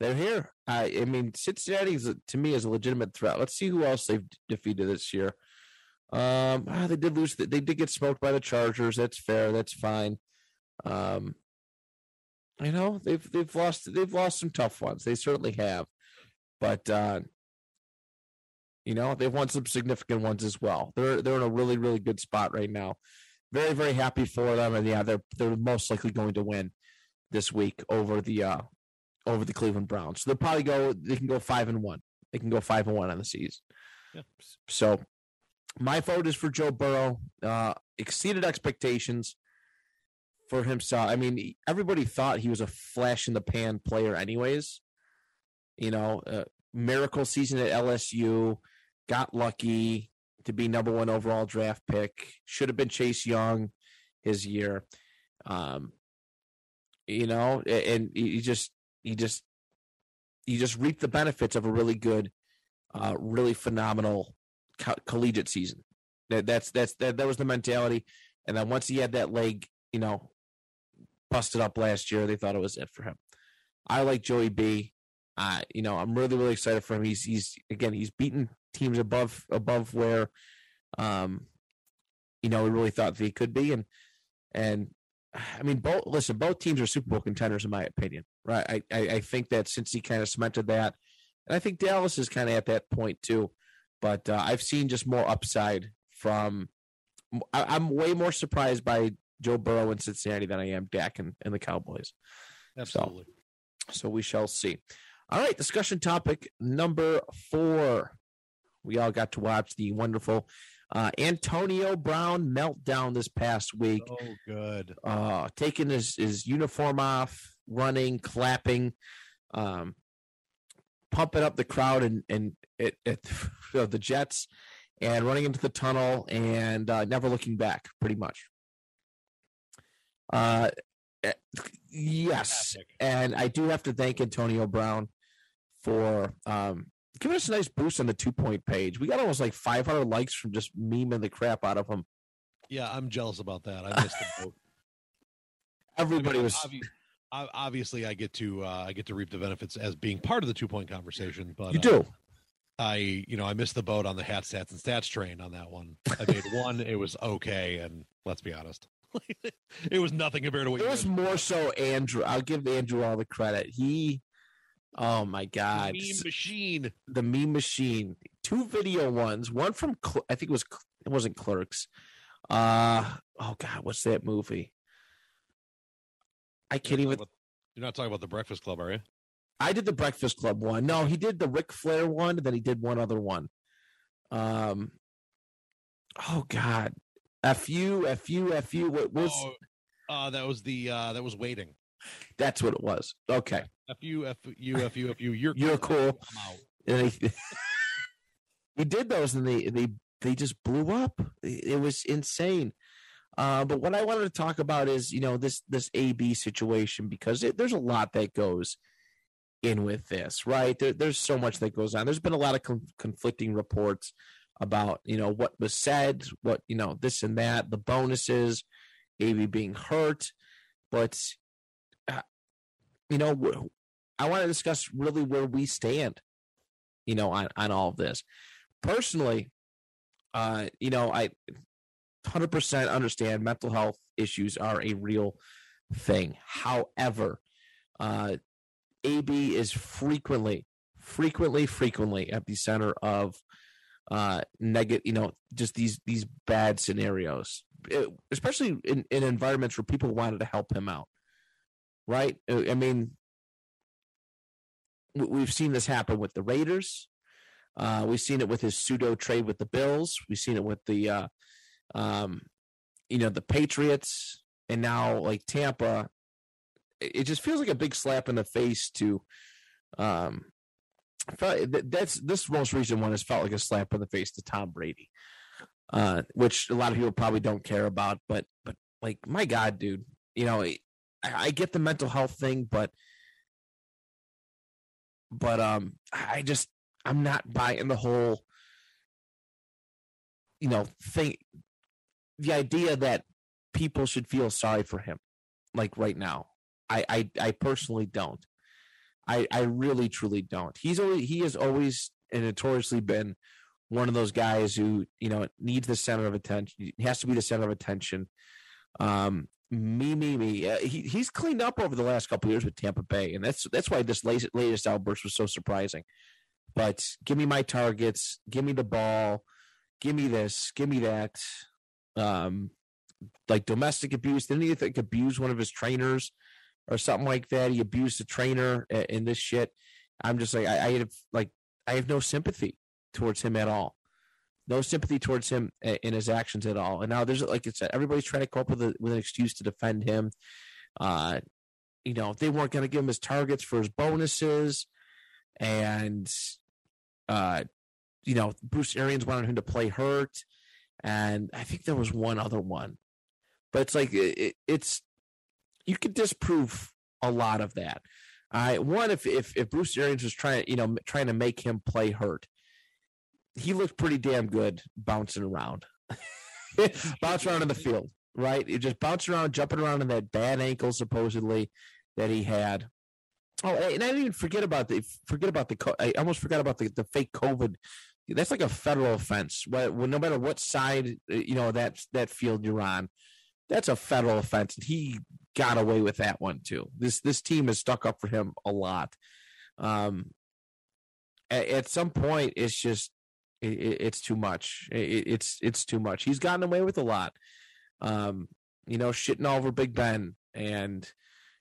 They're here. I, I mean, Cincinnati is, to me is a legitimate threat. Let's see who else they've defeated this year. Um, ah, they did lose. They did get smoked by the Chargers. That's fair. That's fine. Um, you know they've they've lost they've lost some tough ones. They certainly have, but uh, you know they've won some significant ones as well. They're they're in a really really good spot right now. Very very happy for them, and yeah, they're they're most likely going to win this week over the uh over the Cleveland Browns. So they'll probably go. They can go five and one. They can go five and one on the season. Yeah. So my vote is for Joe Burrow. Uh, exceeded expectations for himself. I mean, everybody thought he was a flash in the pan player, anyways. You know, uh, miracle season at LSU, got lucky to be number one overall draft pick. Should have been Chase Young his year. Um, you know, and he just he just he just reaped the benefits of a really good, uh, really phenomenal co- collegiate season. That that's that's that, that was the mentality. And then once he had that leg, you know, busted up last year, they thought it was it for him. I like Joey B. Uh, you know, I'm really really excited for him. He's he's again he's beaten teams above above where, um, you know, we really thought he could be, and and I mean, both listen, both teams are Super Bowl contenders in my opinion, right? I I, I think that since he kind of cemented that, and I think Dallas is kind of at that point too, but uh, I've seen just more upside from. I, am way more surprised by Joe Burrow in Cincinnati than I am Dak and, and the Cowboys. Absolutely. So, so we shall see. All right, discussion topic number four. We all got to watch the wonderful uh, Antonio Brown meltdown this past week. Oh, good. Uh, taking his, his uniform off, running, clapping, um, pumping up the crowd and and it, it the Jets, and running into the tunnel and uh, never looking back, pretty much. Uh, eh, yes, and I do have to thank Antonio Brown for um, giving us a nice boost on the two point page. We got almost like 500 likes from just memeing the crap out of him. Yeah, I'm jealous about that. I missed the boat. Everybody I mean, was. Obviously, obviously, I get to uh, I get to reap the benefits as being part of the two point conversation. But you do. Uh, I you know I missed the boat on the hat stats and stats train on that one. I made one. It was okay, and let's be honest, it was nothing compared to what. It was more so Andrew. I'll give Andrew all the credit. He Oh my god! The meme machine. The meme machine. Two video ones. One from I think it was it wasn't Clerks. Uh oh god, what's that movie? I can't even. About, you're not talking about the Breakfast Club, are you? I did the Breakfast Club one. No, he did the Ric Flair one. Then he did one other one. Um. Oh God. a few, a few, a few. What was? Oh, uh, that was the uh, that was waiting. That's what it was. Okay. F you, F you, F you, F you. You're you're cool. And he, he did those, and they they they just blew up. It was insane. Uh, but what I wanted to talk about is you know this this AB situation because it, there's a lot that goes in with this, right? There, there's so much that goes on. There's been a lot of com- conflicting reports about you know what was said, what you know this and that, the bonuses, AB being hurt, but you know, I want to discuss really where we stand, you know, on, on all of this. Personally, uh, you know, I 100% understand mental health issues are a real thing. However, uh, AB is frequently, frequently, frequently at the center of uh negative you know just these these bad scenarios it, especially in, in environments where people wanted to help him out right? Uh, I mean, we've seen this happen with the Raiders. Uh, we've seen it with his pseudo trade with the Bills. We've seen it with the, uh, um, you know, the Patriots, and now like Tampa. It just feels like a big slap in the face to. Um, that's this most recent one has felt like a slap in the face to Tom Brady, uh, which a lot of people probably don't care about. But but like my God, dude, you know I, get the mental health thing, but but um I just I'm not buying the whole you know thing the idea that people should feel sorry for him like right now. I I, I personally don't. I I really truly don't. He's always he has always and notoriously been one of those guys who you know needs the center of attention. He has to be the center of attention. Um, me, me, me. Uh, he he's cleaned up over the last couple years with Tampa Bay, and that's that's why this latest, latest outburst was so surprising. But give me my targets, give me the ball, give me this, give me that. Um, like domestic abuse. Didn't he think abuse one of his trainers or something like that? He abused the trainer in this shit. I'm just like I, I have like I have no sympathy towards him at all no sympathy towards him in his actions at all. And now there's like I said, everybody's trying to come up with a, with an excuse to defend him. Uh, you know, they weren't going to give him his targets for his bonuses. and uh, you know, Bruce Arians wanted him to play hurt, and I think there was one other one, but it's like it, it's you could disprove a lot of that. I one if if if Bruce Arians was trying you know trying to make him play hurt, he looked pretty damn good bouncing around, bouncing around in the field, right? He just bouncing around, jumping around in that bad ankle supposedly that he had. Oh, and I didn't even forget about the forget about the. I almost forgot about the the fake COVID. That's like a federal offense. Well, no matter what side uh, you know that that field you're on, that's a federal offense, and he got away with that one too. This this team has stuck up for him a lot. Um, at, at some point, it's just it, it's too much. It, it's it's too much. He's gotten away with a lot. Um, you know, shitting all over Big Ben and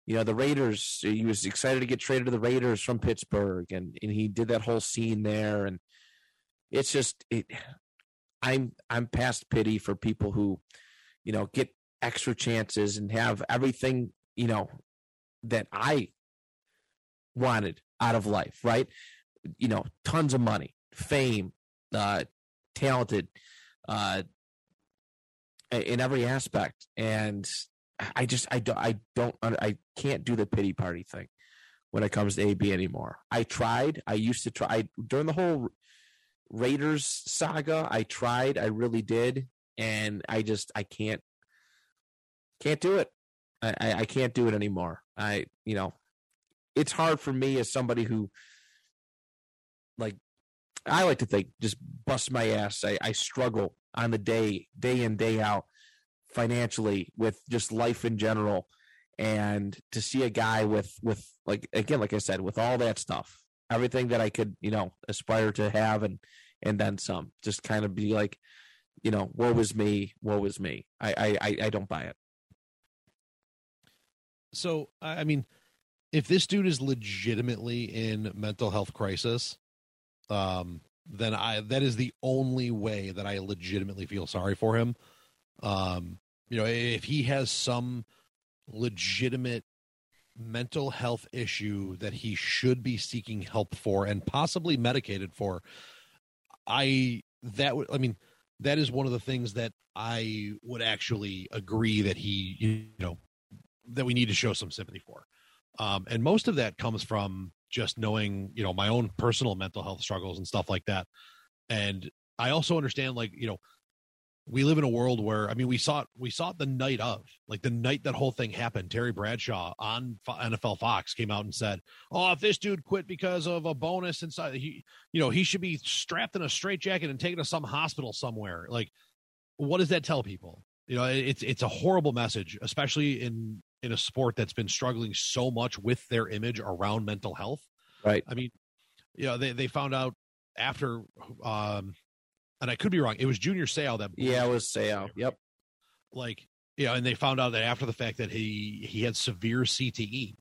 you know the Raiders. He was excited to get traded to the Raiders from Pittsburgh, and and he did that whole scene there, and it's just it. I'm I'm past pity for people who, you know, get extra chances and have everything you know that I wanted out of life, right? You know, tons of money, fame, uh, talented, uh, in every aspect, and I just I don't I don't I can't do the pity party thing when it comes to AB anymore. I tried. I used to try I, during the whole Raiders saga. I tried. I really did, and I just I can't can't do it. I, I, I can't do it anymore. I you know it's hard for me as somebody who like I like to think just bust my ass. I, I struggle on the day, day in, day out financially with just life in general. And to see a guy with with like again like i said with all that stuff everything that i could you know aspire to have and and then some just kind of be like you know woe was me woe was me. I i i don't buy it. So i mean if this dude is legitimately in mental health crisis um then i that is the only way that i legitimately feel sorry for him. Um you know if he has some legitimate mental health issue that he should be seeking help for and possibly medicated for i that would i mean that is one of the things that i would actually agree that he you know that we need to show some sympathy for. Um and most of that comes from just knowing you know my own personal mental health struggles and stuff like that. And i also understand like you know we live in a world where I mean we saw it we saw it the night of like the night that whole thing happened Terry Bradshaw on NFL Fox came out and said oh if this dude quit because of a bonus inside he you know he should be strapped in a straitjacket and taken to some hospital somewhere. Like what does that tell people? You know it's it's a horrible message especially in in a sport that's been struggling so much with their image around mental health right I mean you know they they found out after um and I could be wrong. It was Junior Seau that. Yeah, it was Seau. Yep. Like, yeah, and they found out that after the fact that he he had severe CTE.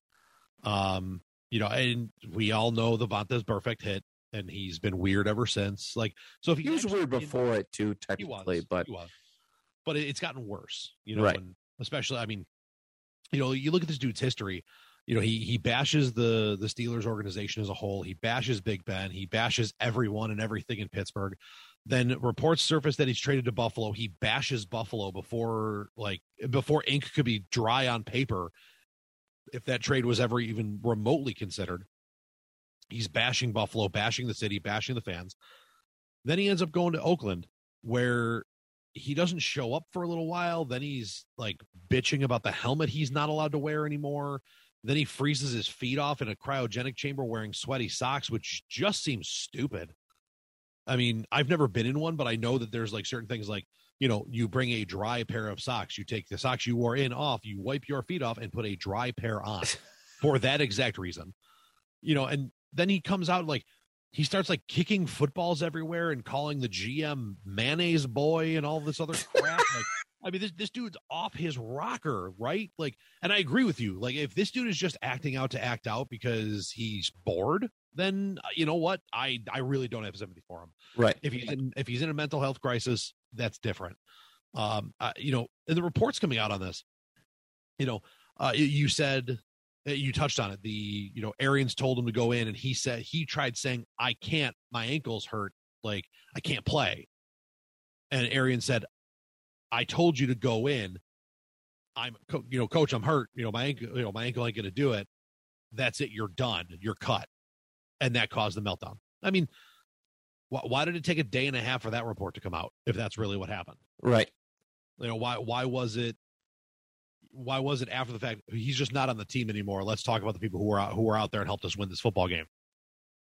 Um, you know, and we all know the Vontaze Burfict hit, and he's been weird ever since. Like, so if he, he was weird before it too, technically, was, but but it's gotten worse. You know, right. and especially, I mean, you know, you look at this dude's history. You know, he he bashes the the Steelers organization as a whole. He bashes Big Ben. He bashes everyone and everything in Pittsburgh. Then reports surface that he's traded to Buffalo. He bashes Buffalo before like before ink could be dry on paper. If that trade was ever even remotely considered, he's bashing Buffalo, bashing the city, bashing the fans. Then he ends up going to Oakland, where he doesn't show up for a little while. Then he's like bitching about the helmet he's not allowed to wear anymore. Then he freezes his feet off in a cryogenic chamber wearing sweaty socks, which just seems stupid. I mean, I've never been in one, but I know that there's like certain things like, you know, you bring a dry pair of socks, you take the socks you wore in off, you wipe your feet off and put a dry pair on for that exact reason. You know, and then he comes out like he starts like kicking footballs everywhere and calling the GM mayonnaise boy and all this other crap. like, I mean, this this dude's off his rocker, right? Like, and I agree with you. Like, if this dude is just acting out to act out because he's bored, then uh, you know what? I I really don't have sympathy for him. Right. If he's in if he's in a mental health crisis, that's different. Um, uh, you know, and the reports coming out on this, you know, uh, you said uh, you touched on it. The you know Arians told him to go in, and he said he tried saying, "I can't. My ankle's hurt. Like I can't play." And Arians said, "I told you to go in. I'm you know, coach. I'm hurt. You know, my ankle. You know, my ankle ain't going to do it. That's it. You're done. You're cut." And that caused the meltdown. I mean, why, why did it take a day and a half for that report to come out? If that's really what happened, Right. you know why why was it why was it after the fact he's just not on the team anymore. Let's talk about the people who were out who were out there and helped us win this football game.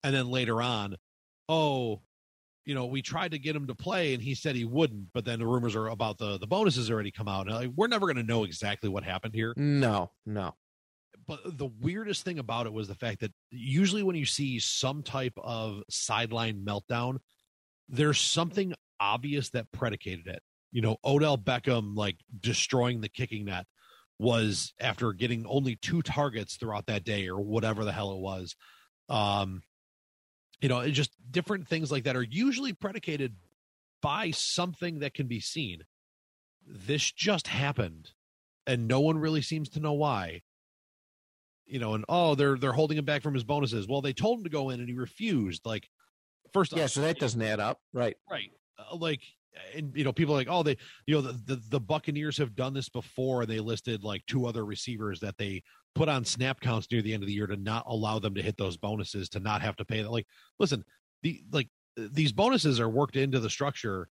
And then later on oh you know we tried to get him to play and he said he wouldn't but then the rumors are about the the bonuses already come out. And like, we're never going to know exactly what happened here. No, no. but the weirdest thing about it was the fact that usually when you see some type of sideline meltdown, there's something obvious that predicated it. You know, Odell Beckham like destroying the kicking net was after getting only two targets throughout that day or whatever the hell it was. Um, you know, just different things like that are usually predicated by something that can be seen. This just happened, and no one really seems to know why you know, and oh, they're they're holding him back from his bonuses. Well, they told him to go in and he refused. Like, first, Yeah, so that doesn't add up. Right. right, uh, like, and you know, people are like, oh, they, you know, the, the the Buccaneers have done this before. They listed like two other receivers that they put on snap counts near the end of the year to not allow them to hit those bonuses to not have to pay that. Like, listen, the like these bonuses are worked into the structure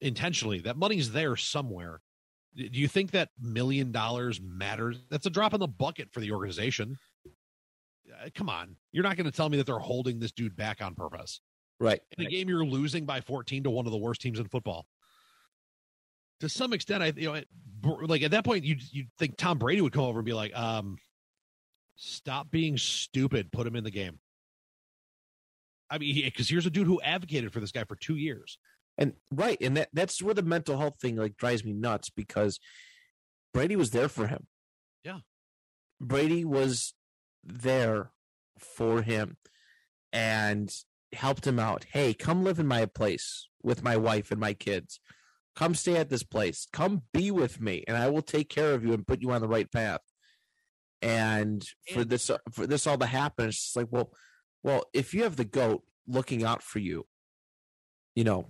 intentionally. That money's there somewhere. Do you think that million dollars matters? That's a drop in the bucket for the organization. Uh, come on, you're not going to tell me that they're holding this dude back on purpose Right. in a game you're losing by 14 to one of the worst teams in football. To some extent, I you know, it, like at that point, you you think Tom Brady would come over and be like, um, "Stop being stupid. Put him in the game." I mean, because here's a dude who advocated for this guy for two years. And right, and that that's where the mental health thing like drives me nuts because Brady was there for him. Yeah. Brady was there for him and helped him out. Hey, come live in my place with my wife and my kids. Come stay at this place. Come be with me and I will take care of you and put you on the right path. And for this for this all to happen, it's just like, well, well, if you have the goat looking out for you, you know,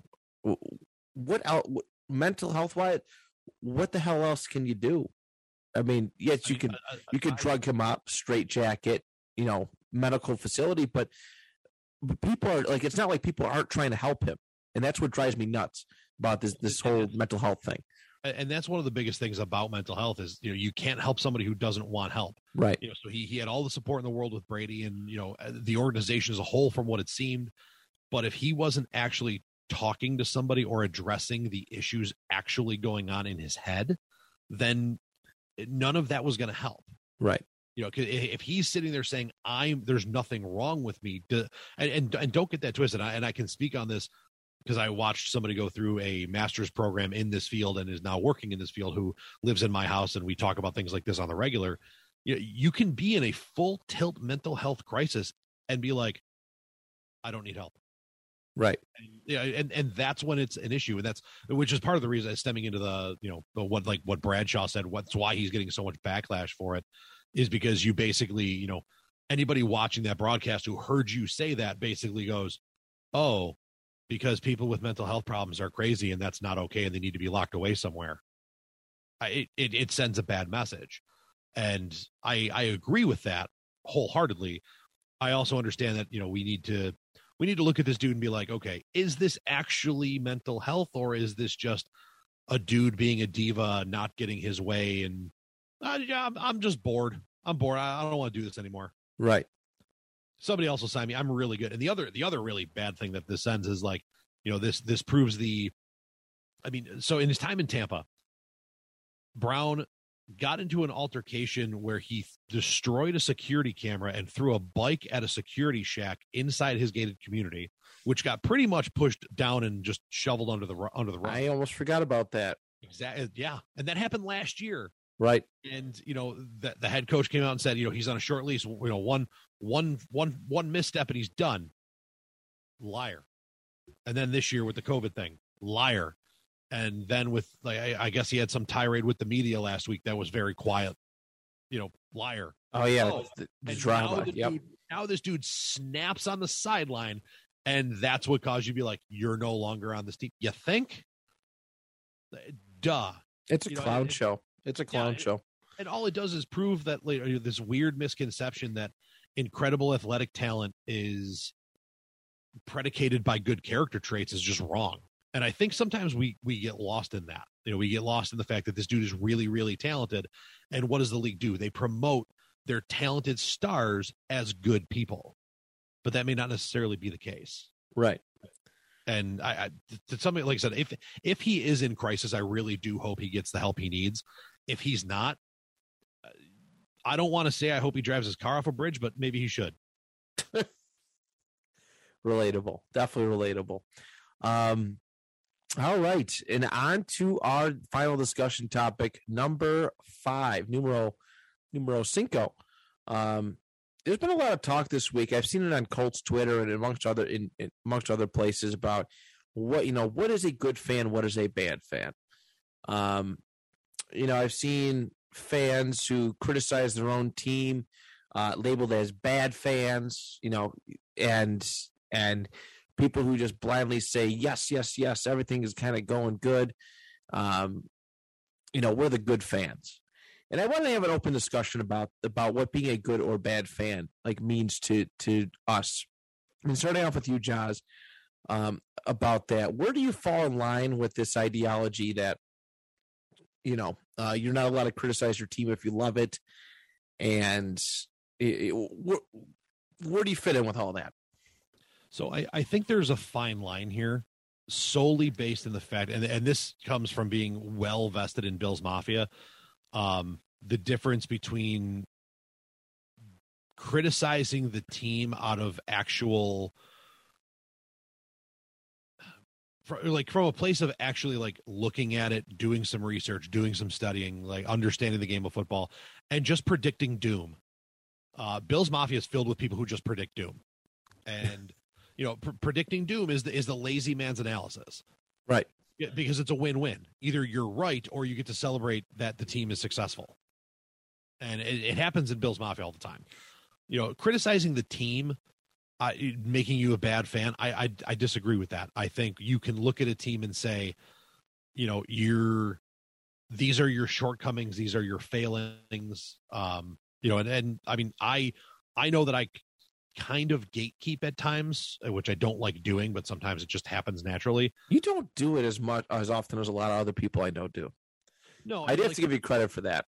what else mental health wise what the hell else can you do i mean yes you I- could I- I- you can drug him up straight jacket you know medical facility but people are like it's not like people aren't trying to help him and that's what drives me nuts about this this whole mental health thing. And that's one of the biggest things about mental health is you know you can't help somebody who doesn't want help. Right. You know so he he had all the support in the world with brady and you know uh, the organization as a whole from what it seemed. But if he wasn't actually talking to somebody or addressing the issues actually going on in his head then none of that was going to help. Right you know if he's sitting there saying i'm there's nothing wrong with me and, and and don't get that twisted I, and i can speak on this because i watched somebody go through a master's program in this field and is now working in this field who lives in my house and we talk about things like this on the regular. You, know, you can be in a full tilt mental health crisis and be like i don't need help. Right. And, yeah and and that's when it's an issue and that's which is part of the reason stemming into the you know the what like what bradshaw said what's why he's getting so much backlash for it is because you basically you know anybody watching that broadcast who heard you say that basically goes oh because people with mental health problems are crazy and that's not okay and they need to be locked away somewhere it, it it sends a bad message and i i agree with that wholeheartedly i also understand that you know we need to we need to look at this dude and be like, okay, is this actually mental health or is this just a dude being a diva, not getting his way? And uh, yeah, I'm, I'm just bored. I'm bored. I, I don't want to do this anymore. right Somebody else will sign me. I'm really good. And the other, the other really bad thing that this sends is like, you know, this, this proves the, I mean, so in his time in Tampa, Brown got into an altercation where he destroyed a security camera and threw a bike at a security shack inside his gated community, which got pretty much pushed down and just shoveled under the under the rug. i almost forgot about that Exactly. Yeah, and that happened last year. Right And you know, the, the head coach came out and said, you know, he's on a short lease. You know, one one one one misstep and he's done. Liar. And then this year with the COVID thing, liar. And then with like, I, I guess he had some tirade with the media last week that was very quiet. You know, liar. Oh yeah, Oh, the, the drama. Now, Yep. dude, now this dude snaps on the sideline, and that's what caused you to be like, you're no longer on this team. You think? Duh. It's a you know, clown it- show. It's a clown it- show. And all it does is prove that like, this weird misconception that incredible athletic talent is predicated by good character traits is just wrong. And I think sometimes we we get lost in that. You know, we get lost in the fact that this dude is really really talented. And what does the league do? They promote their talented stars as good people. But that may not necessarily be the case. Right. And I, I to something like I said, if if he is in crisis, I really do hope he gets the help he needs. If he's not, uh, I don't want to say I hope he drives his car off a bridge, but maybe he should. relatable. Definitely relatable. Um all right and on to our final discussion topic number five numero numero cinco. Um there's been a lot of talk this week. I've seen it on colts twitter and amongst other in, in amongst other places about what you know what is a good fan what is a bad fan? Um you know i've seen fans who criticize their own team uh labeled as bad fans you know and and people who just blindly say yes yes yes everything is kind of going good. Um you know we're the good fans. And i want to have an open discussion about about what being a good or bad fan like means to to us. And starting off with you Joz, um about that where do you fall in line with this ideology that you know uh you're not allowed to criticize your team if you love it and it, it, where, where do you fit in with all that So I, I think there's a fine line here, solely based in the fact, and and this comes from being well vested in Bill's Mafia. Um, the difference between criticizing the team out of actual like from a place of actually like looking at it doing some research doing some studying like understanding the game of football and just predicting doom. Uh bill's mafia is filled with people who just predict doom. And you know pr- predicting doom is the is the lazy man's analysis. Right. Yeah, because it's a win-win. Either you're right or you get to celebrate that the team is successful. And it, it happens in bill's mafia all the time. You know criticizing the team uh, making you a bad fan I, I i disagree with that i think you can look at a team and say you know you're these are your shortcomings these are your failings um you know and, and i mean i i know that i kind of gatekeep at times uh, which i don't like doing but sometimes it just happens naturally You don't do it as much as often as a lot of other people I know do. no I have like, to give you credit for that.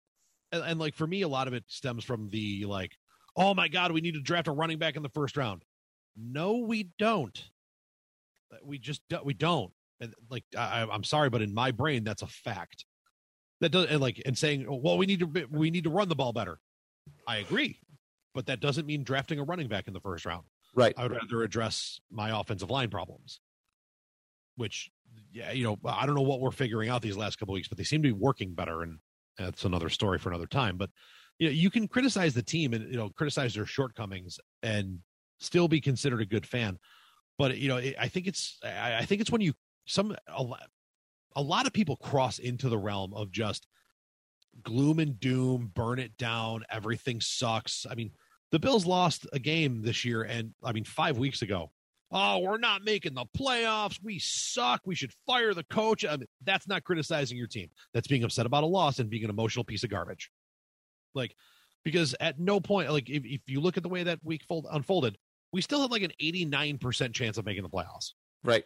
and, and like for me a lot of it stems from the like oh my god we need to draft a running back in the first round no we don't we just we don't and like I, i'm sorry but in my brain that's a fact that does and like and saying oh, well we need to we need to run the ball better i agree but that doesn't mean drafting a running back in the first round Right. I would rather address my offensive line problems, which, yeah, you know, I don't know what we're figuring out these last couple weeks, but they seem to be working better. And that's another story for another time. But, you know, you can criticize the team and, you know, criticize their shortcomings and still be considered a good fan. But, you know, it, I think it's, I, I think it's when you, some, a, lot- a lot of people cross into the realm of just gloom and doom, burn it down, everything sucks. I mean, the Bills lost a game this year, and I mean, five weeks ago. Oh, we're not making the playoffs. We suck. We should fire the coach. I mean, that's not criticizing your team. That's being upset about a loss and being an emotional piece of garbage. Like, because at no point, like, if, if you look at the way that week fold, unfolded, we still had like an 89% chance of making the playoffs. Right.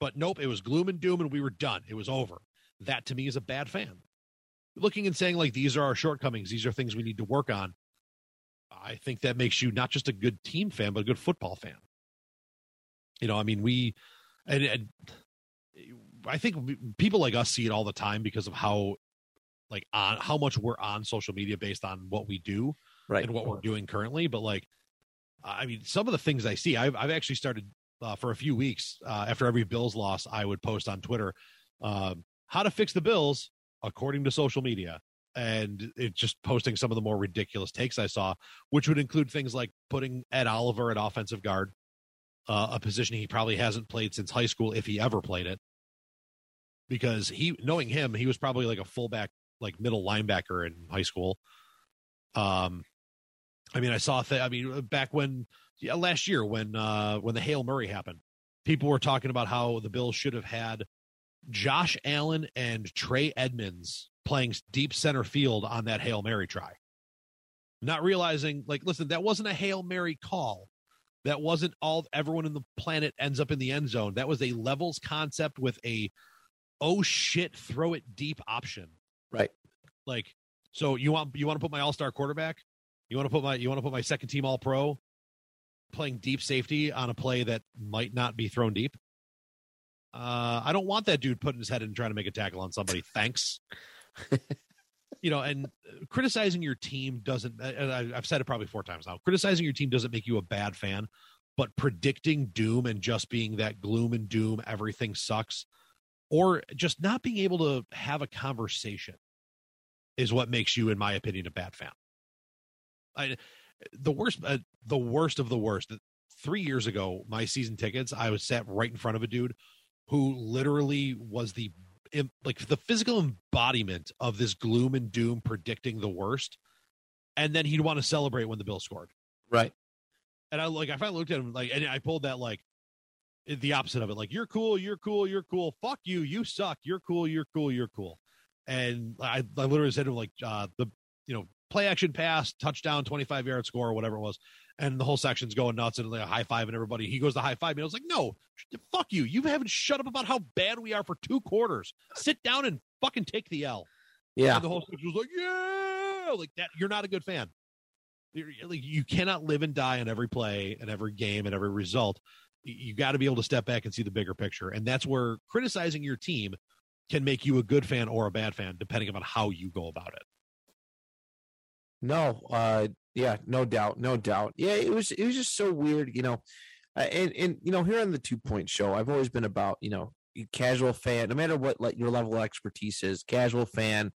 But nope, it was gloom and doom, and we were done. It was over. That to me is a bad fan. Looking and saying, like, these are our shortcomings, these are things we need to work on. I think that makes you not just a good team fan, but a good football fan. You know, I mean, we, and, and I think people like us see it all the time because of how, like, on how much we're on social media based on what we do Right. and what we're doing currently. But like, I mean, some of the things I see, I've I've actually started uh, for a few weeks uh, after every Bills loss, I would post on Twitter um, how to fix the Bills according to social media, and it's just posting some of the more ridiculous takes I saw, which would include things like putting Ed Oliver at offensive guard, uh, a position he probably hasn't played since high school, if he ever played it, because he, knowing him, he was probably like a fullback, like middle linebacker in high school. Um, I mean, I saw. Th- I mean, back when yeah, last year when uh when the Hail Murray happened, people were talking about how the Bills should have had Josh Allen and Trey Edmunds playing deep center field on that Hail Mary try. Not realizing, like, listen, that wasn't a Hail Mary call. That wasn't all everyone in the planet ends up in the end zone. That was a levels concept with a oh shit, throw it deep option. Right. Like, so you want you want to put my all star quarterback? You want to put my you want to put my second team all pro playing deep safety on a play that might not be thrown deep? Uh, I don't want that dude putting his head in and trying to make a tackle on somebody. Thanks. you know, and criticizing your team doesn't. I, I've said it probably four times now. Criticizing your team doesn't make you a bad fan, but predicting doom and just being that gloom and doom, everything sucks, or just not being able to have a conversation, is what makes you, in my opinion, a bad fan. I, the worst, uh, the worst of the worst. Three years ago, my season tickets, I was sat right in front of a dude who literally was the like the physical embodiment of this gloom and doom predicting the worst. And then he'd want to celebrate when the bill scored. Right. And i like i finally looked at him like and i pulled that like the opposite of it like you're cool you're cool you're cool. Fuck you you suck. You're cool you're cool you're cool. And i, I literally said to him like uh the you know play action pass touchdown 25 yard score or whatever it was and the whole section's going nuts and like a high five and everybody. He goes to high five me. I was like, no, fuck you. You haven't shut up about how bad we are for two quarters. Sit down and fucking take the L. Yeah. And the whole section was like, yeah, like that. You're not a good fan. You're, like, you cannot live and die on every play and every game and every result. You got to be able to step back and see the bigger picture. And that's where criticizing your team can make you a good fan or a bad fan, depending on how you go about it. No, uh, yeah, no doubt, no doubt. Yeah, it was it was just so weird, you know. Uh, and and you know, here on the two point show, I've always been about you know casual fan, no matter what like your level of expertise is, casual fan,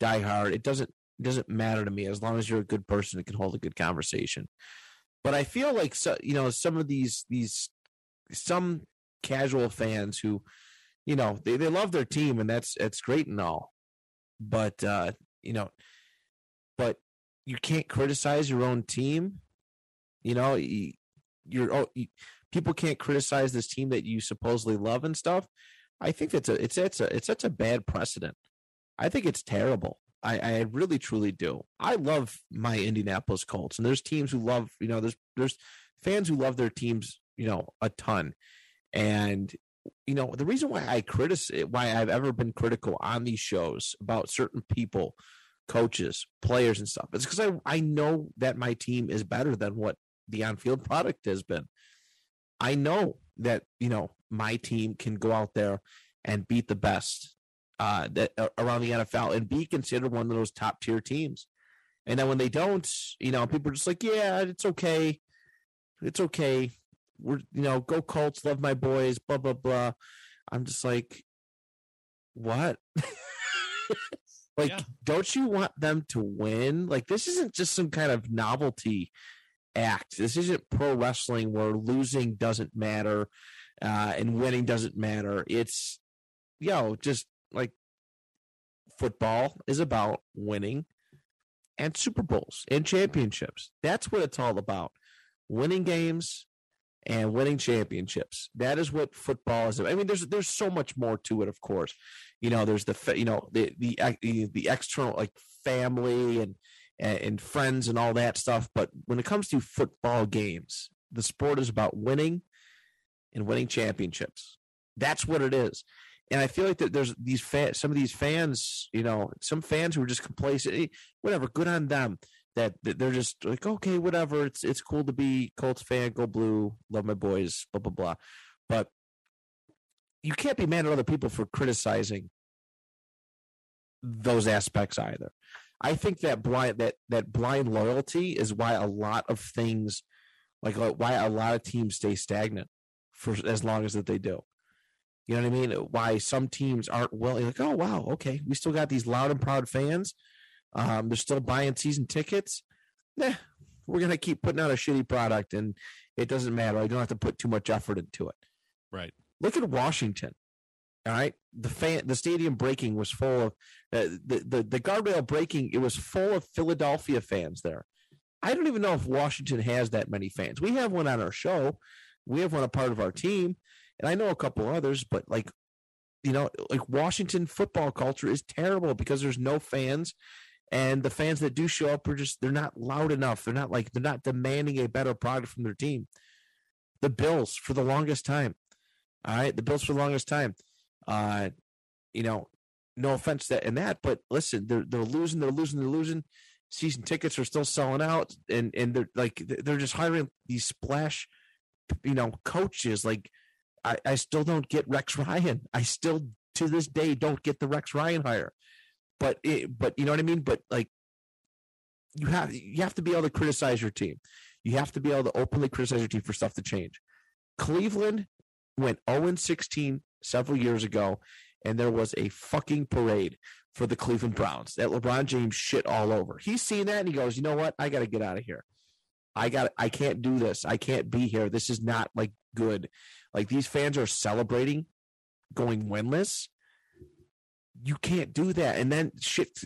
die hard. It doesn't it doesn't matter to me as long as you're a good person and can hold a good conversation. But I feel like so, you know some of these these some casual fans who you know they, they love their team and that's that's great and all but uh you know but you can't criticize your own team. You know, you, you're oh, you, people can't criticize this team that you supposedly love and stuff. I think that's a it's it's a it's such a bad precedent. I think it's terrible. I, I really truly do. I love my Indianapolis Colts, and there's teams who love you know there's there's fans who love their teams you know a ton, and you know the reason why I criticize why I've ever been critical on these shows about certain people coaches, players, and stuff. It's because I, I know that my team is better than what the on field product has been. I know that, you know, my team can go out there and beat the best uh, that uh, around the NFL and be considered one of those top tier teams. And then when they don't, you know, people are just like, yeah, it's okay. It's okay. We're, you know, go Colts, love my boys, blah, blah, blah. I'm just like, what? Like, yeah. don't you want them to win? Like, this isn't just some kind of novelty act. This isn't pro wrestling where losing doesn't matter uh, and winning doesn't matter. It's, yo, just like football is about winning and Super Bowls and championships. That's what it's all about. Winning games and winning championships. That is what football is. I mean, there's there's so much more to it, of course. You know, there's the you know the the the external like family and and friends and all that stuff. But when it comes to football games, the sport is about winning and winning championships. That's what it is. And I feel like that there's these fans, some of these fans, you know, some fans who are just complacent. Whatever, good on them that, they're just like, okay, whatever. It's it's cool to be Colts fan, go blue, love my boys, blah blah blah. But you can't be mad at other people for criticizing those aspects either. I think that blind that that blind loyalty is why a lot of things, like uh, why a lot of teams stay stagnant for as long as that they do. You know what I mean? Why some teams aren't willing, like, oh wow, okay, we still got these loud and proud fans um, they're still buying season tickets. Nah, we're gonna keep putting out a shitty product, and it doesn't matter. I don't have to put too much effort into it. Right. Look at Washington. All right, the fan, the stadium breaking was full of uh, the the the guardrail breaking. It was full of Philadelphia fans there. I don't even know if Washington has that many fans. We have one on our show. We have one a part of our team, and I know a couple others, but like you know, like Washington football culture is terrible because there's no fans and the fans that do show up are just they're not loud enough. They're not like they're not demanding a better product from their team. The Bills for the longest time. All right, the Bills for the longest time. Uh, you know, no offense that and that, but listen, they're they're losing, they're losing, they're losing. Season tickets are still selling out, and and they're like they're just hiring these splash, you know, coaches. Like I, I still don't get Rex Ryan. I still to this day don't get the Rex Ryan hire but it, but you know what I mean. But like, you have you have to be able to criticize your team. You have to be able to openly criticize your team for stuff to change. Cleveland went 0 16 several years ago, and there was a fucking parade for the Cleveland Browns that LeBron James shit all over. He's seen that and he goes, you know what? I got to get out of here. I got I can't do this. I can't be here. This is not like good. Like these fans are celebrating going winless you can't do that. And then shit,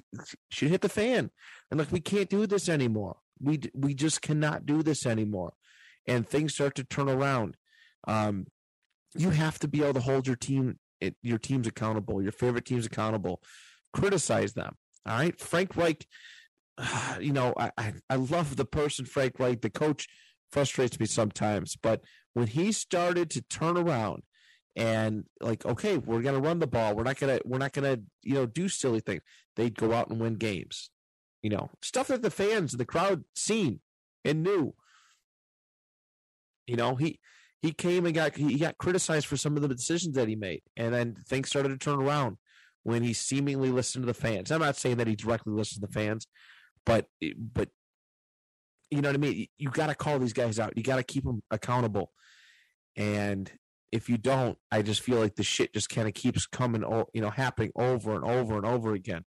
shit hit the fan. And like, we can't do this anymore. We, we just cannot do this anymore. And things start to turn around. Um, you have to be able to hold your team, your teams accountable, your favorite teams accountable, criticize them. All right. Frank Reich, you know, I, I love the person, Frank Reich. The coach frustrates me sometimes, but when he started to turn around and like okay we're going to run the ball. We're not going to we're not going to you know do silly things. They'd go out and win games you know stuff that the fans the crowd seen and knew. You know he he came and got he got criticized for some of the decisions that he made and then things started to turn around when he seemingly listened to the fans. I'm not saying that he directly listened to the fans but but you know what i mean? You got to call these guys out. You got to keep them accountable. And if you don't, I just feel like the shit just kind of keeps coming, you know, happening over and over and over again.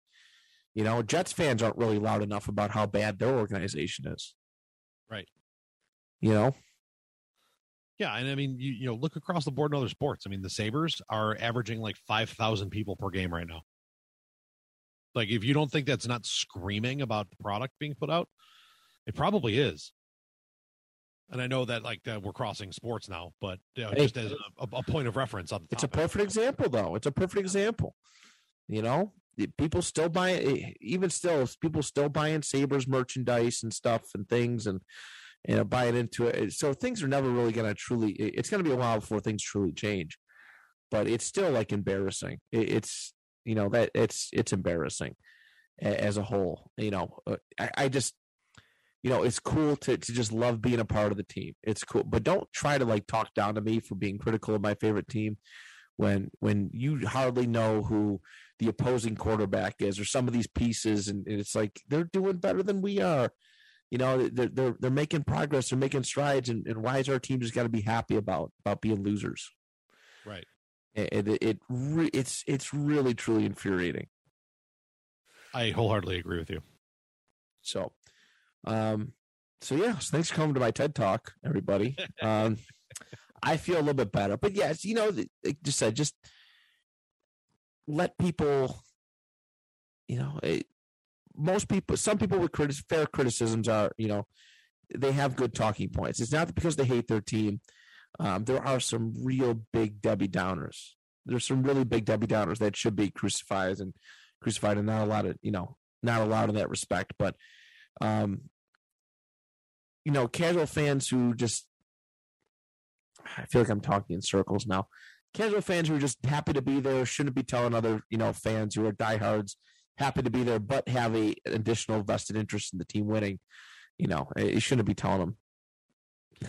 You know, Jets fans aren't really loud enough about how bad their organization is. Right. You know? Yeah, and I mean, you you know, look across the board in other sports. I mean, the Sabres are averaging like 5,000 people per game right now. Like if you don't think that's not screaming about the product being put out, it probably is and I know that like uh, we're crossing sports now, but you know, hey, just as a, a, point of reference on It's a perfect example, though. It's a perfect example. You know, people still buy even still people still buying Sabres merchandise and stuff and things and you know buying into it. So things are never really going to truly. It's going to be a while before things truly change, but it's still like embarrassing. It's you know that it's it's embarrassing as a whole. You know, uh, I, I just you know, it's cool to to just love being a part of the team. It's cool, but don't try to like talk down to me for being critical of my favorite team when when you hardly know who the opposing quarterback is or some of these pieces, and, and it's like they're doing better than we are. You know, they're they're, they're making progress, they're making strides, and, and why is our team just got to be happy about about being losers? Right. It it, it re, it's it's really truly infuriating. I wholeheartedly agree with you. So, um, so yeah, so thanks for coming to my TED talk, everybody. Um, I feel a little bit better, but yes, you know, like just said, just let people, you know, it, eh, most people, some people with criti- fair criticisms are, you know, they have good talking points. It's not because they hate their team. Um, there are some real big Debbie Downers. There's some really big Debbie Downers that should be crucified and crucified, and not a lot of, you know, not allowed in that respect. But um, you know, casual fans who just I feel like I'm talking in circles now. Casual fans who are just happy to be there shouldn't be telling other, you know, fans who are diehards happy to be there, but have a additional vested interest in the team winning. You know, it shouldn't be telling them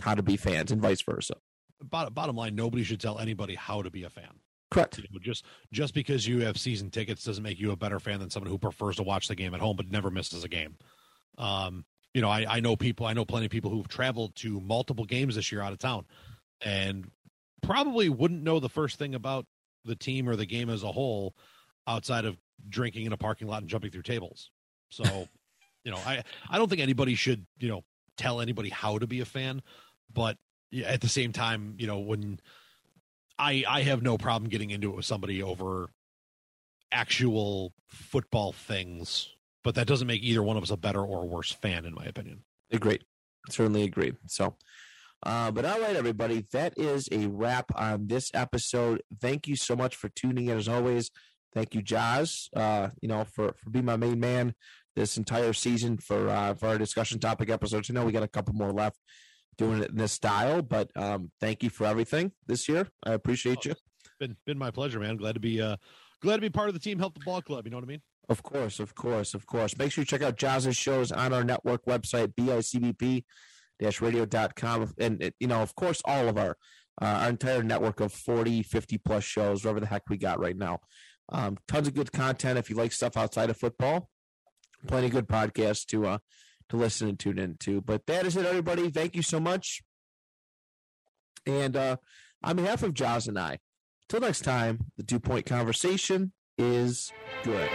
how to be fans and vice versa. Bottom, bottom line, nobody should tell anybody how to be a fan. Correct. You know, just just because you have season tickets doesn't make you a better fan than someone who prefers to watch the game at home but never misses a game. Um, you know, I, I know people, I know plenty of people who've traveled to multiple games this year out of town and probably wouldn't know the first thing about the team or the game as a whole outside of drinking in a parking lot and jumping through tables. So, you know, I, I don't think anybody should, you know, tell anybody how to be a fan, but at the same time, you know, when I, I have no problem getting into it with somebody over actual football things but that doesn't make either one of us a better or worse fan, in my opinion. Agreed. Certainly agreed. So, uh, but all right, everybody, that is a wrap on this episode. Thank you so much for tuning in as always. Thank you, Joz, uh, you know, for, for being my main man this entire season for uh, for our discussion topic episodes. I know we got a couple more left doing it in this style, but um, thank you for everything this year. I appreciate you. Been been my pleasure, man. Glad to be uh glad to be part of the team. Help the ball club. You know what I mean? Of course, of course, of course. Make sure you check out Joz's shows on our network website, bicbp radio.com. And, you know, of course, all of our, uh, our entire network of 40, 50 plus shows, whatever the heck we got right now. Um, tons of good content. If you like stuff outside of football, plenty of good podcasts to, uh, to listen and tune into. But that is it, everybody. Thank you so much. And uh, on behalf of Joz and I, till next time, the two point conversation is good.